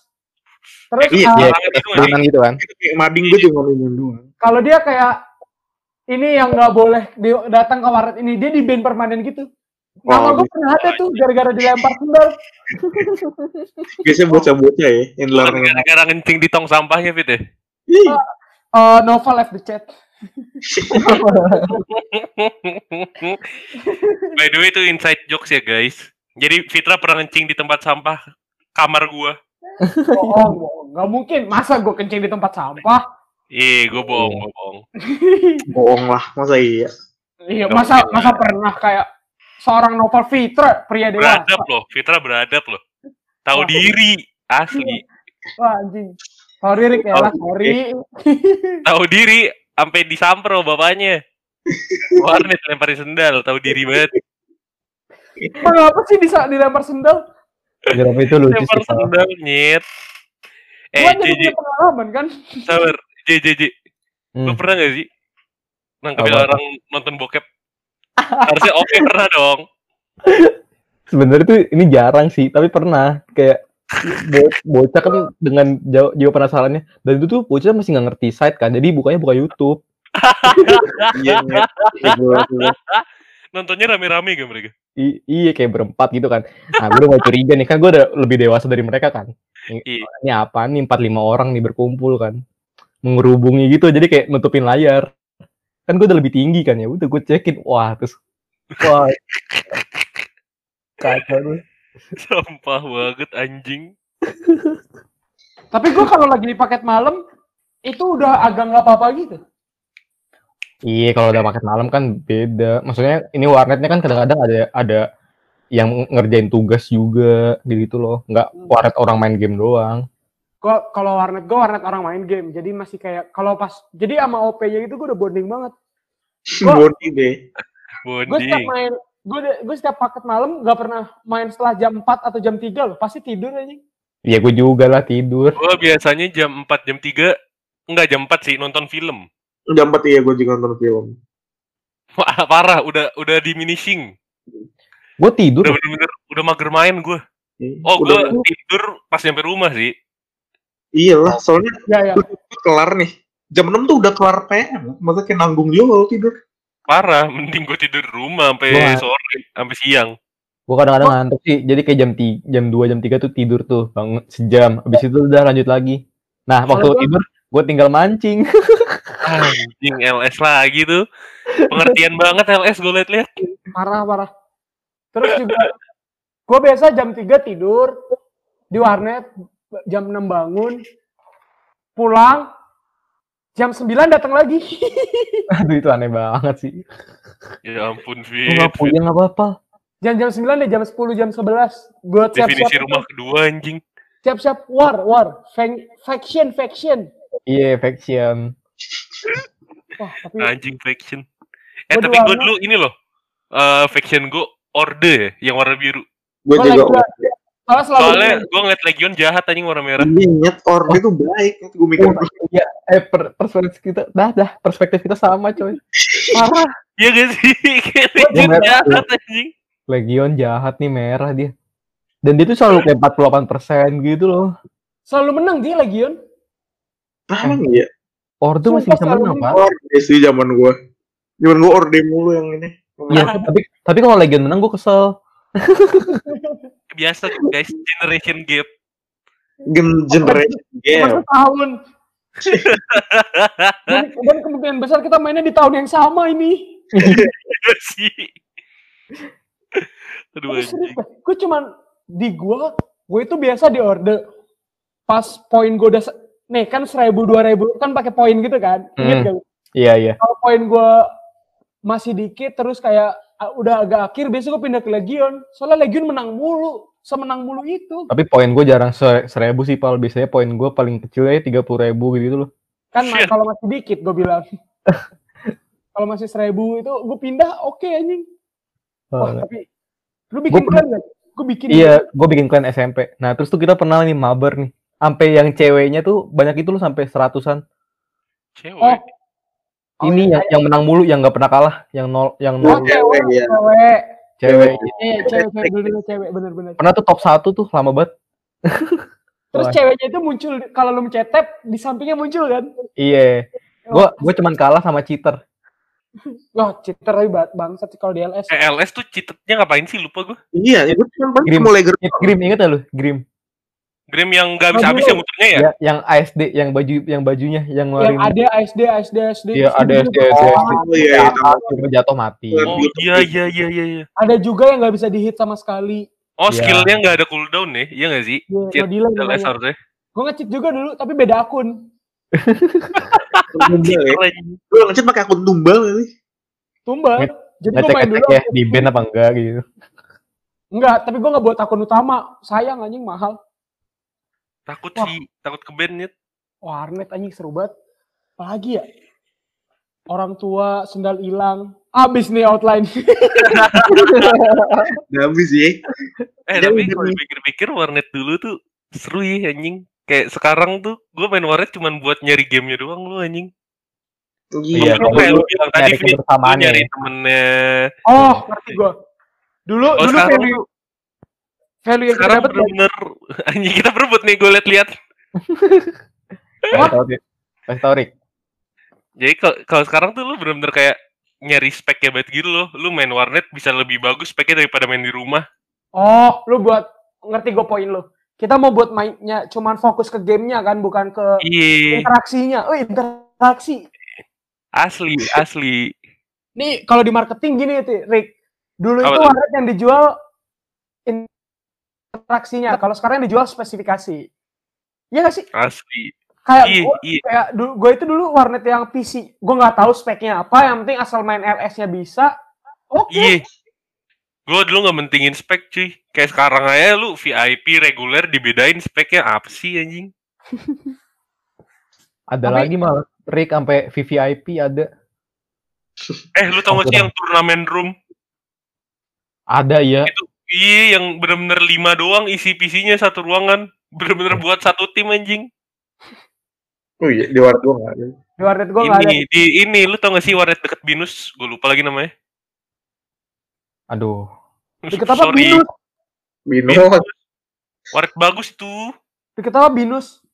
A: Terus
C: Iya,
A: eh,
D: iya gitu kan
C: mading gue doang.
A: kalau dia kayak ini yang nggak boleh datang ke warnet ini, dia di ban permanen gitu. Nama
C: Oh,
A: gue pernah ada tuh gara-gara dilempar sendal.
C: Biasanya bocah-bocah ya
B: Bukan gara-gara ngencing di tong sampahnya Fit ya.
C: Ih,
A: Eh Nova left the chat.
B: By the way itu inside jokes ya guys. Jadi Fitra pernah ngencing di tempat sampah kamar gua.
A: Oh, nggak mungkin. Masa gue kencing di tempat sampah?
B: Iya, gue bohong, gue bohong.
C: bohong lah, masa iya.
A: Iya, masa masa pernah kayak seorang Nova Fitra, pria dewasa.
B: Beradab loh, Fitra beradab loh. Tahu diri, asli.
A: Wah, anjing. Sorry, Rick, ya lah, sorry.
B: Tahu diri, sampai disamper bapaknya. Warnet lemparin sendal, tahu diri banget.
A: Mengapa sih bisa dilempar sendal?
D: Jerome itu lucu
B: Lempar
D: sih
B: sendal, nyet. Eh,
A: Gua jadi pengalaman kan?
B: sabar. JJ. Lu
D: Hmm.
B: pernah gak sih? Nangkepin orang nonton bokep? Harusnya oke pernah dong.
D: sebenarnya tuh ini jarang sih tapi pernah kayak bo- bocah kan dengan jauh jiwa penasarannya dan itu tuh bocah masih nggak ngerti site kan jadi bukanya buka YouTube
C: Iya,
B: Nontonnya rame-rame gak mereka?
D: I- iya kayak berempat gitu kan nah gue udah mulai curiga nih kan gue udah lebih dewasa dari mereka kan ini,
B: Iya.
D: ini apa nih empat lima orang nih berkumpul kan mengerubungi gitu jadi kayak nutupin layar kan gue udah lebih tinggi kan ya udah gue cekin wah terus wah kacau tuh
B: Sampah banget anjing.
A: Tapi gue kalau lagi di paket malam, itu udah agak nggak apa-apa gitu.
D: Iya, kalau udah paket malam kan beda. Maksudnya ini warnetnya kan kadang-kadang ada ada yang ngerjain tugas juga gitu loh. Nggak warnet orang main game doang.
A: Gua kalau warnet gue warnet orang main game, jadi masih kayak kalau pas jadi sama OP-nya gitu gue udah bonding banget. Gua-
C: Body deh.
A: Gue setiap
B: Bonding.
A: main, gue gue setiap paket malam gak pernah main setelah jam 4 atau jam 3 loh, pasti tidur aja.
D: Iya, gue juga lah tidur.
B: Gue biasanya jam 4, jam 3, enggak jam 4 sih, nonton film.
C: Jam 4 iya gue juga nonton film.
B: Wah, parah, udah udah diminishing.
D: Gue tidur.
B: Udah bener-bener, udah mager main gue.
C: Iya.
B: Oh, gue
C: Udah-
B: tidur pas nyampe rumah sih.
C: Iyalah, soalnya
A: Ya ya.
C: kelar nih. Jam 6 tuh udah kelar PM. Maksudnya kayak nanggung juga kalau tidur.
B: Parah, mending gue tidur di rumah sampai sore, sampai siang.
D: Gue kadang-kadang ngantuk sih. Jadi kayak jam ti jam 2, jam 3 tuh tidur tuh bangun sejam. Habis itu udah lanjut lagi. Nah, waktu tidur gue tinggal mancing.
B: Anjing LS lagi tuh. Pengertian banget LS gue liat-liat.
A: Parah parah. Terus juga gue biasa jam 3 tidur di warnet, jam 6 bangun, pulang, jam 9 datang lagi.
D: Aduh, itu aneh banget sih.
B: Ya ampun,
D: Gue
B: Fit.
D: nggak punya nggak apa-apa.
A: Jam jam 9 deh, jam 10, jam 11. Gue siap-siap.
B: Definisi rumah kedua anjing.
A: Siap-siap war, war. Faction, faction.
D: Iya, faction.
A: Wah, tapi
B: Anjing faction. Eh
A: Gua
B: tapi gue dulu ini loh. eh faction gue orde ya, yang warna biru.
C: Gue
A: gua
C: juga
A: lagi soalnya
B: gue ngeliat Legion jahat anjing warna merah.
C: Nyet orde itu baik. Gue mikir
D: Iya, eh per- perspektif kita, dah dah, perspektif kita sama coy. Parah.
B: Iya gak sih? Legion jahat anjing.
D: Legion jahat nih merah dia. Dan dia tuh selalu kayak 48% gitu loh.
A: selalu menang dia Legion.
C: ah emang iya.
D: Orde masih bisa menang, Pak.
C: Orde sih zaman gue. Zaman gue orde mulu yang ini.
D: Iya, tapi tapi kalau Legion menang gue kesel.
B: Biasa guys, generation gap.
C: Game generation game.
A: setahun. dan, dan kemungkinan besar kita mainnya di tahun yang sama ini.
B: Iya sih. Aduh.
A: Gue cuman di gua, gue itu biasa di order. Pas poin gue udah, nih kan seribu dua ribu kan pakai poin gitu kan.
D: Hmm.
A: gak?
D: Iya, iya.
A: Kalau poin gue masih dikit, terus kayak ah, udah agak akhir, biasa gue pindah ke Legion. Soalnya Legion menang mulu, semenang mulu itu.
D: Tapi poin gue jarang se- seribu sih, Pal. Biasanya poin gue paling kecil ya 30 ribu gitu loh.
A: Kan kalau masih dikit gue bilang. kalau masih seribu itu gue pindah, oke anjing. Wah,
D: Uh,
A: tapi lu bikin
D: pernah-
A: kan gak? Gue bikin.
D: iya, gue bikin klan SMP. Nah, terus tuh kita pernah nih mabar nih. Sampai yang ceweknya tuh banyak itu loh sampai seratusan.
B: Cewek.
A: Oh, Oh,
D: Ini
A: iya,
D: yang, yang menang mulu, yang nggak pernah kalah, yang nol, yang
A: Oh,
D: nol
C: Cewek ya.
A: cewek.
D: cewek.
A: Iya, cewek, cewek, bener, cewek, bener, bener.
D: Pernah tuh top satu tuh lama banget.
A: Terus
D: Wah.
A: ceweknya itu muncul, kalau lu mencet tab, di sampingnya muncul kan?
D: Iya. Gue gue cuman kalah sama cheater.
A: Wah, cheater tapi ba- bangsat sih kalau di LS.
B: Eh, LS tuh cheatednya ngapain sih? Lupa gue.
C: Iya, itu kan paling
D: Grim.
C: mulai ger
D: Hit Grim inget gak lu? Grim.
B: Grim yang gak
A: Oh,
B: habis-habis
A: dulu.
B: ya muternya ya?
D: Ya, yang ASD, yang baju yang bajunya yang
A: Yang
D: ngeluarin.
A: ada ASD, ASD, ASD.
D: Iya, ada
A: Terus
D: SD,
A: itu-
D: SD.
C: Oh iya,
D: Ya,
C: itu.
D: jatuh mati.
B: Oh iya iya iya iya. iya.
A: Ada juga yang nggak bisa dihit sama sekali.
B: Oh
D: Iya.
B: skillnya nggak ada cooldown nih, iya nggak sih?
A: Iya,
B: Cheat
A: no delay namanya.
B: harusnya.
A: Gue nge-cheat juga dulu, tapi beda akun.
C: tumbal ya. Gue ngechat pakai akun tumbal kali.
A: Tumbal. Jadi gue main dulu.
D: ya di band apa enggak gitu.
A: Enggak, tapi gue nggak buat akun utama. Sayang anjing mahal.
B: Takut
A: Wah.
B: sih, takut ke band.
A: Warnet anjing seru banget. Apalagi ya? Orang tua sendal hilang. Abis nih outline.
C: Gak habis ya.
B: Eh tapi
C: udah
B: kalau
C: nih.
B: dipikir-pikir warnet dulu tuh seru ya anjing. Kayak sekarang tuh gue main warnet cuman buat nyari gamenya doang lu anjing.
D: Iya,
B: Lu kayak lu bilang tadi
D: nyari
B: Fit,
D: ya.
B: temennya.
A: Oh, ngerti gue. Dulu,
B: Oh
A: dulu
B: sekarang
A: value, value yang kita
B: sekarang
A: dapat
B: bener-bener anjing kita berebut nih gue liat-liat.
D: Kasih tau, Rik.
B: Jadi kalau kalau sekarang tuh lu bener-bener kayak nyari speknya banget gitu loh. Lu main warnet bisa lebih bagus speknya daripada main di rumah.
A: Oh, lu buat ngerti gue poin lu. Kita mau buat mainnya cuman fokus ke gamenya kan, bukan ke
B: Iya,
A: interaksinya. Oh, interaksi.
B: asli, asli.
A: Nih, kalau di marketing gini, Ti, Rick. Dulu
B: Apa
A: itu warnet yang dijual interaksinya. Kalau sekarang dijual spesifikasi. Iya gak sih?
B: Asli.
A: Kayak
B: Iya,
A: gue,
B: iya.
A: kayak dulu, gue itu dulu warnet yang PC. Gue nggak tahu speknya apa. Yang penting asal main LS-nya bisa. Oke.
B: Iya. Gue dulu nggak mentingin spek cuy. Kayak sekarang aja lu VIP reguler dibedain speknya apa sih anjing?
D: Ada
A: Tapi-
D: lagi malah Rick sampai VVIP ada.
B: Eh lu tau gak sih yang turnamen room?
D: Ada ya.
B: Iya yang bener-bener lima doang isi PC-nya satu ruangan. Bener-bener buat satu tim anjing.
C: Oh iya, di warnet gue gak ada.
A: Di warnet gue nggak ada.
B: Ini di ini lu tau gak sih warnet deket Binus? Gue lupa lagi namanya.
D: Aduh.
A: Deket apa?
B: Sorry.
A: Binus.
C: Bino.
B: Warnet bagus tuh.
A: Deket apa? Binus.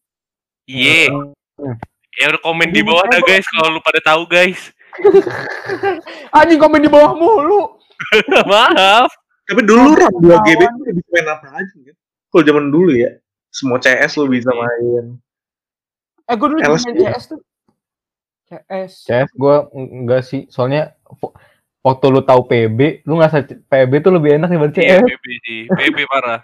B: Iya.
D: Hmm.
B: Ya udah komen di bawah dah guys kalau lu pada tahu guys.
A: Anjing komen di bawah mulu.
B: Maaf.
C: Tapi dulu RAM 2 GB itu bisa main apa aja kan? Kalau zaman dulu ya, semua CS lu bisa main.
A: Eh, gue dulu main
C: ya?
A: CS tuh. CS.
D: CS gue enggak sih. Soalnya waktu lu tahu PB, lu ngerasa PB tuh lebih enak dibanding
B: Iya,
D: CS.
B: PB sih. PB parah.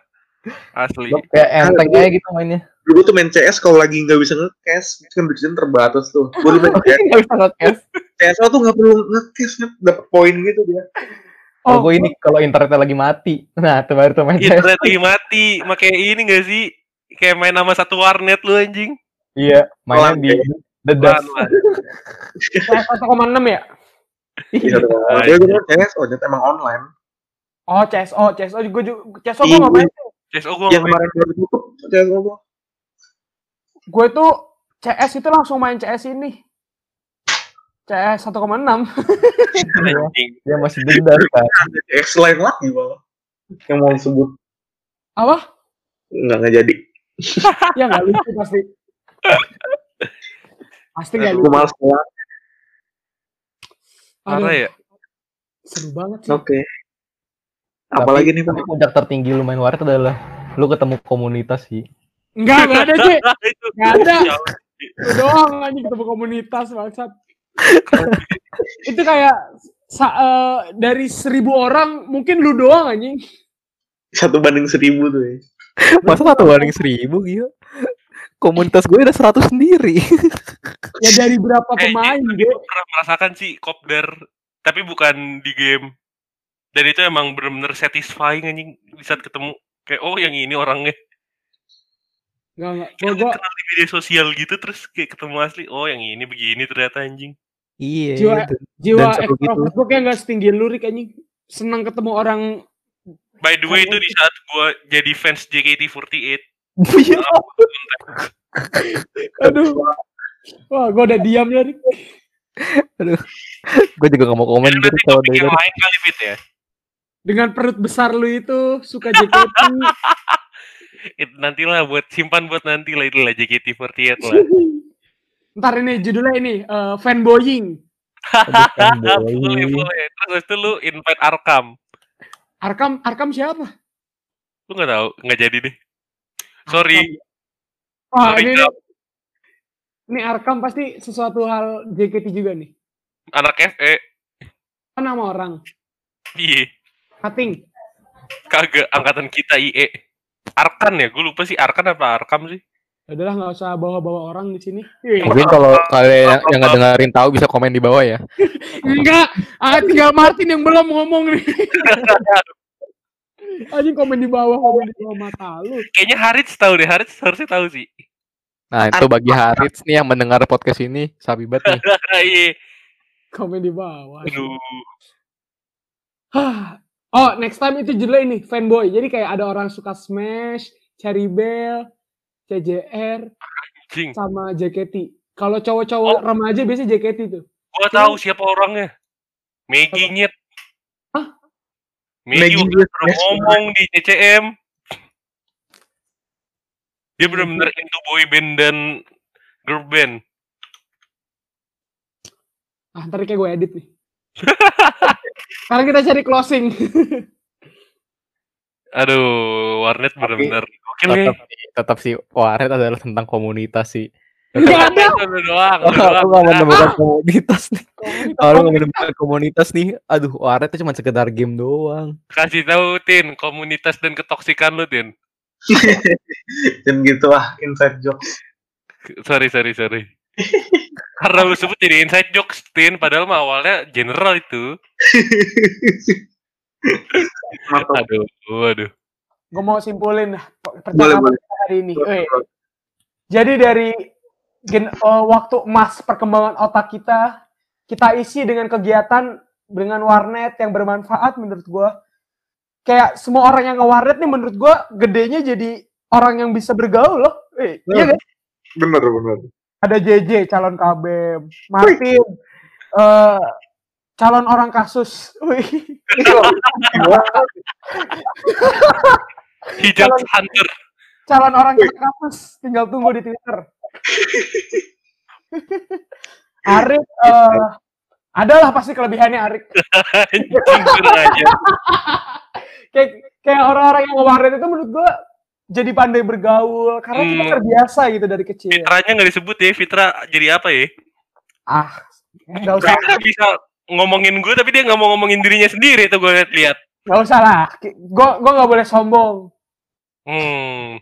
B: Asli.
D: Lu Kayak enteng aja gitu mainnya.
C: Dulu tuh main CS kalau lagi nggak bisa nge-cash, kan duitnya terbatas tuh. Gue dulu main CS,
D: Nggak bisa nge-cash.
C: CS tuh nggak perlu nge-cash, kan dapat poin gitu dia.
D: Kalau gue ini kalau internetnya lagi mati. Nah, itu baru tuh main CS.
B: Internet lagi mati. Pakai ini gak sih? kayak main sama satu warnet lu anjing.
D: Iya,
C: Pelan,
D: di dedas.
B: Pelan, pelan.
A: CS 1,6 ya?
C: Iya, dia gue CS, oh jadi emang online.
A: Oh, CSO, CSO juga juga CSO gue
C: Iya.
A: nggak main tuh.
B: CSO gua
C: Yang
B: main.
C: kemarin baru tutup CS gue.
A: Gue tuh CS itu langsung main CS ini. CS 1,6.
B: anjing.
D: Dia masih dedas kan.
C: CS lain lagi malah. Yang mau sebut
A: Apa?
C: nggak nggak jadi.
A: Ya nggak lucu pasti. Pasti nggak lucu.
C: males keluar.
A: Aduh,
B: Parah ya.
A: seru banget sih.
C: Oke. Apalagi nih
D: Tapi
C: Pak?
D: puncak tertinggi lu main warnet adalah lu ketemu komunitas sih.
A: Enggak, enggak ada, Ci.
B: itu.
A: Nggak ada.
B: Ya,
A: Lu doang anjing ketemu komunitas bangsat. itu kayak sa- eh, dari seribu orang mungkin lu doang anjing.
C: Satu banding seribu tuh ya.
D: Masa satu banding seribu gila. Komunitas gue ada seratus sendiri.
A: Ya dari berapa
B: Eh,
A: pemain,
B: tapi
A: Ge?
B: gua pernah merasakan sih kopdar tapi bukan di game dan itu emang bener-bener satisfying anjing di saat ketemu kayak oh yang ini orangnya
A: Enggak, enggak.
B: kita
A: Gua, gua
B: kenal di media sosial gitu terus kayak ketemu asli oh yang ini begini ternyata anjing
D: Iya.
A: Jiwa-
D: itu.
A: jiwa
D: seru gitu.
A: ekstrovert gua kayak enggak setinggi lu, Rik, anjing. Senang ketemu orang
B: by the way itu di saat gua jadi fans JKT48
D: Iya.
A: Aduh. Wah, gua udah diam ya, Rik.
D: gue juga gak mau komen gitu
B: nanti
D: kalau dari
B: yang lain kali fit ya
A: Dengan perut besar lu itu suka JKT.
B: It, nantilah buat simpan buat nanti lah itulah JKT48 lah
A: Ntar ini judulnya ini eh, fanboying.
B: boleh boleh. Terus itu lu invite Arkam.
A: Arkam Arkam siapa?
B: lu nggak tahu? Nggak jadi deh. Sorry.
A: Wah,
B: sorry
A: ini, ini Arkam pasti sesuatu hal JKT juga nih.
B: anak FE
A: Apa nama orang?
B: iya.
A: Cutting.
B: kagak angkatan kita IE Arkan ya? Gue lupa sih Arkan apa Arkam sih
A: Adalah nggak usah bawa-bawa orang di sini. Ih,
D: Mungkin kalau kalian yang, yang ngedengerin tahu bisa komen di bawah ya.
A: Enggak, ah, tinggal Martin yang belum ngomong nih. Anjing komen di bawah, komen di bawah mata lu.
B: kayaknya Harits tahu deh Harits harusnya tahu sih
D: Nah itu bagi Harits nih yang mendengar podcast ini, sabi banget nih.
B: iya
A: Komen di bawah.
B: aduh.
A: Oh, next time itu judulnya ini, fanboy. Jadi kayak ada orang suka Smash, Cherry Bell, CJR,
B: anjing
A: sama JKT. Kalau cowok-cowok
B: Oh.
A: remaja biasanya JKT tuh.
B: gua tahu siapa orangnya Maggie Nyet
A: Hah?
B: Maggie
C: Maggie
B: udah
C: Nyet,
B: pernah
C: yes.
B: ngomong di CCM dia benar-benar into boy band dan girl band
A: Ah, ntar kayak gue edit nih. Sekarang kita cari closing.
B: aduh warnet benar-benar oke
D: Tetap tetap sih warnet adalah tentang komunitas sih.
A: Enggak ada.
B: Udah doang,
D: gak menemukan komunitas nih, kalau lu gak menemukan komunitas nih, aduh warnet itu cuma sekedar game doang.
B: Kasih tahu Tin, komunitas dan ketoksikan lu Tin.
C: Dan gitu lah inside jokes.
B: Sorry, sorry, sorry. Karena lu sebut jadi inside jokes, Tin. Padahal mah awalnya general itu. Aduh, aduh.
A: Gue mau simpulin
C: Boleh boleh.
A: kita hari ini. Weh, Jadi dari gen- eh, waktu emas perkembangan otak kita, kita isi dengan kegiatan dengan warnet yang bermanfaat menurut gua. Kayak semua orang yang nge-warnet nih menurut gua gedenya jadi orang yang bisa bergaul loh. Eh, iya kan?
C: Bener bener.
A: Ada JJ calon KB, Martin eh, calon orang kasus.
B: Hijab Hunter.
A: calon orang kasus tinggal tunggu di Twitter. Arik eh adalah pasti kelebihannya Arik. Kayak kayak orang-orang yang ngewarnet itu menurut gua jadi pandai bergaul karena kita
B: Hmm.
A: terbiasa gitu dari kecil.
B: Fitranya nggak disebut ya, Fitra jadi apa ya?
A: Ah, nggak usah,
B: Fitra bisa ngomongin gue tapi dia nggak mau ngomongin dirinya sendiri tuh gue lihat-lihat.
A: nggak usah lah. Gua gua nggak boleh sombong.
B: Hmm.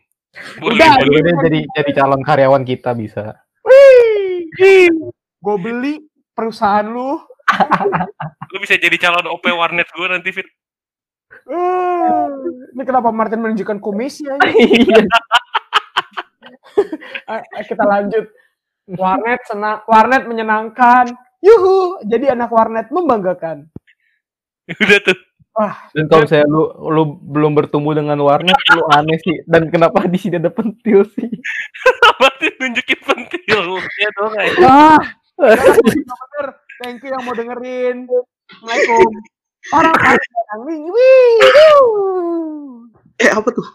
A: Udah,
B: Boleh, boleh.
D: Jadi jadi calon karyawan kita bisa.
A: Gue beli perusahaan lu.
B: Lu bisa jadi calon OP warnet gue nanti Fit.
A: Ini kenapa Martin menunjukkan kumisnya?
D: Iya.
A: Eh, eh, kita lanjut. Warnet senang, warnet menyenangkan. Yuhu, jadi anak warnet membanggakan.
B: Udah tuh.
D: Dan kalau saya lu lu belum bertemu dengan warnet, lu aneh sih. Dan kenapa di sini ada pentil sih?
B: Apa sih nunjukin pentil? Ya dong, kayak.
A: Ah, bener. Thank you yang mau dengerin. Assalamualaikum. Orang orang yang wih, wih, wuh.
C: Eh apa tuh?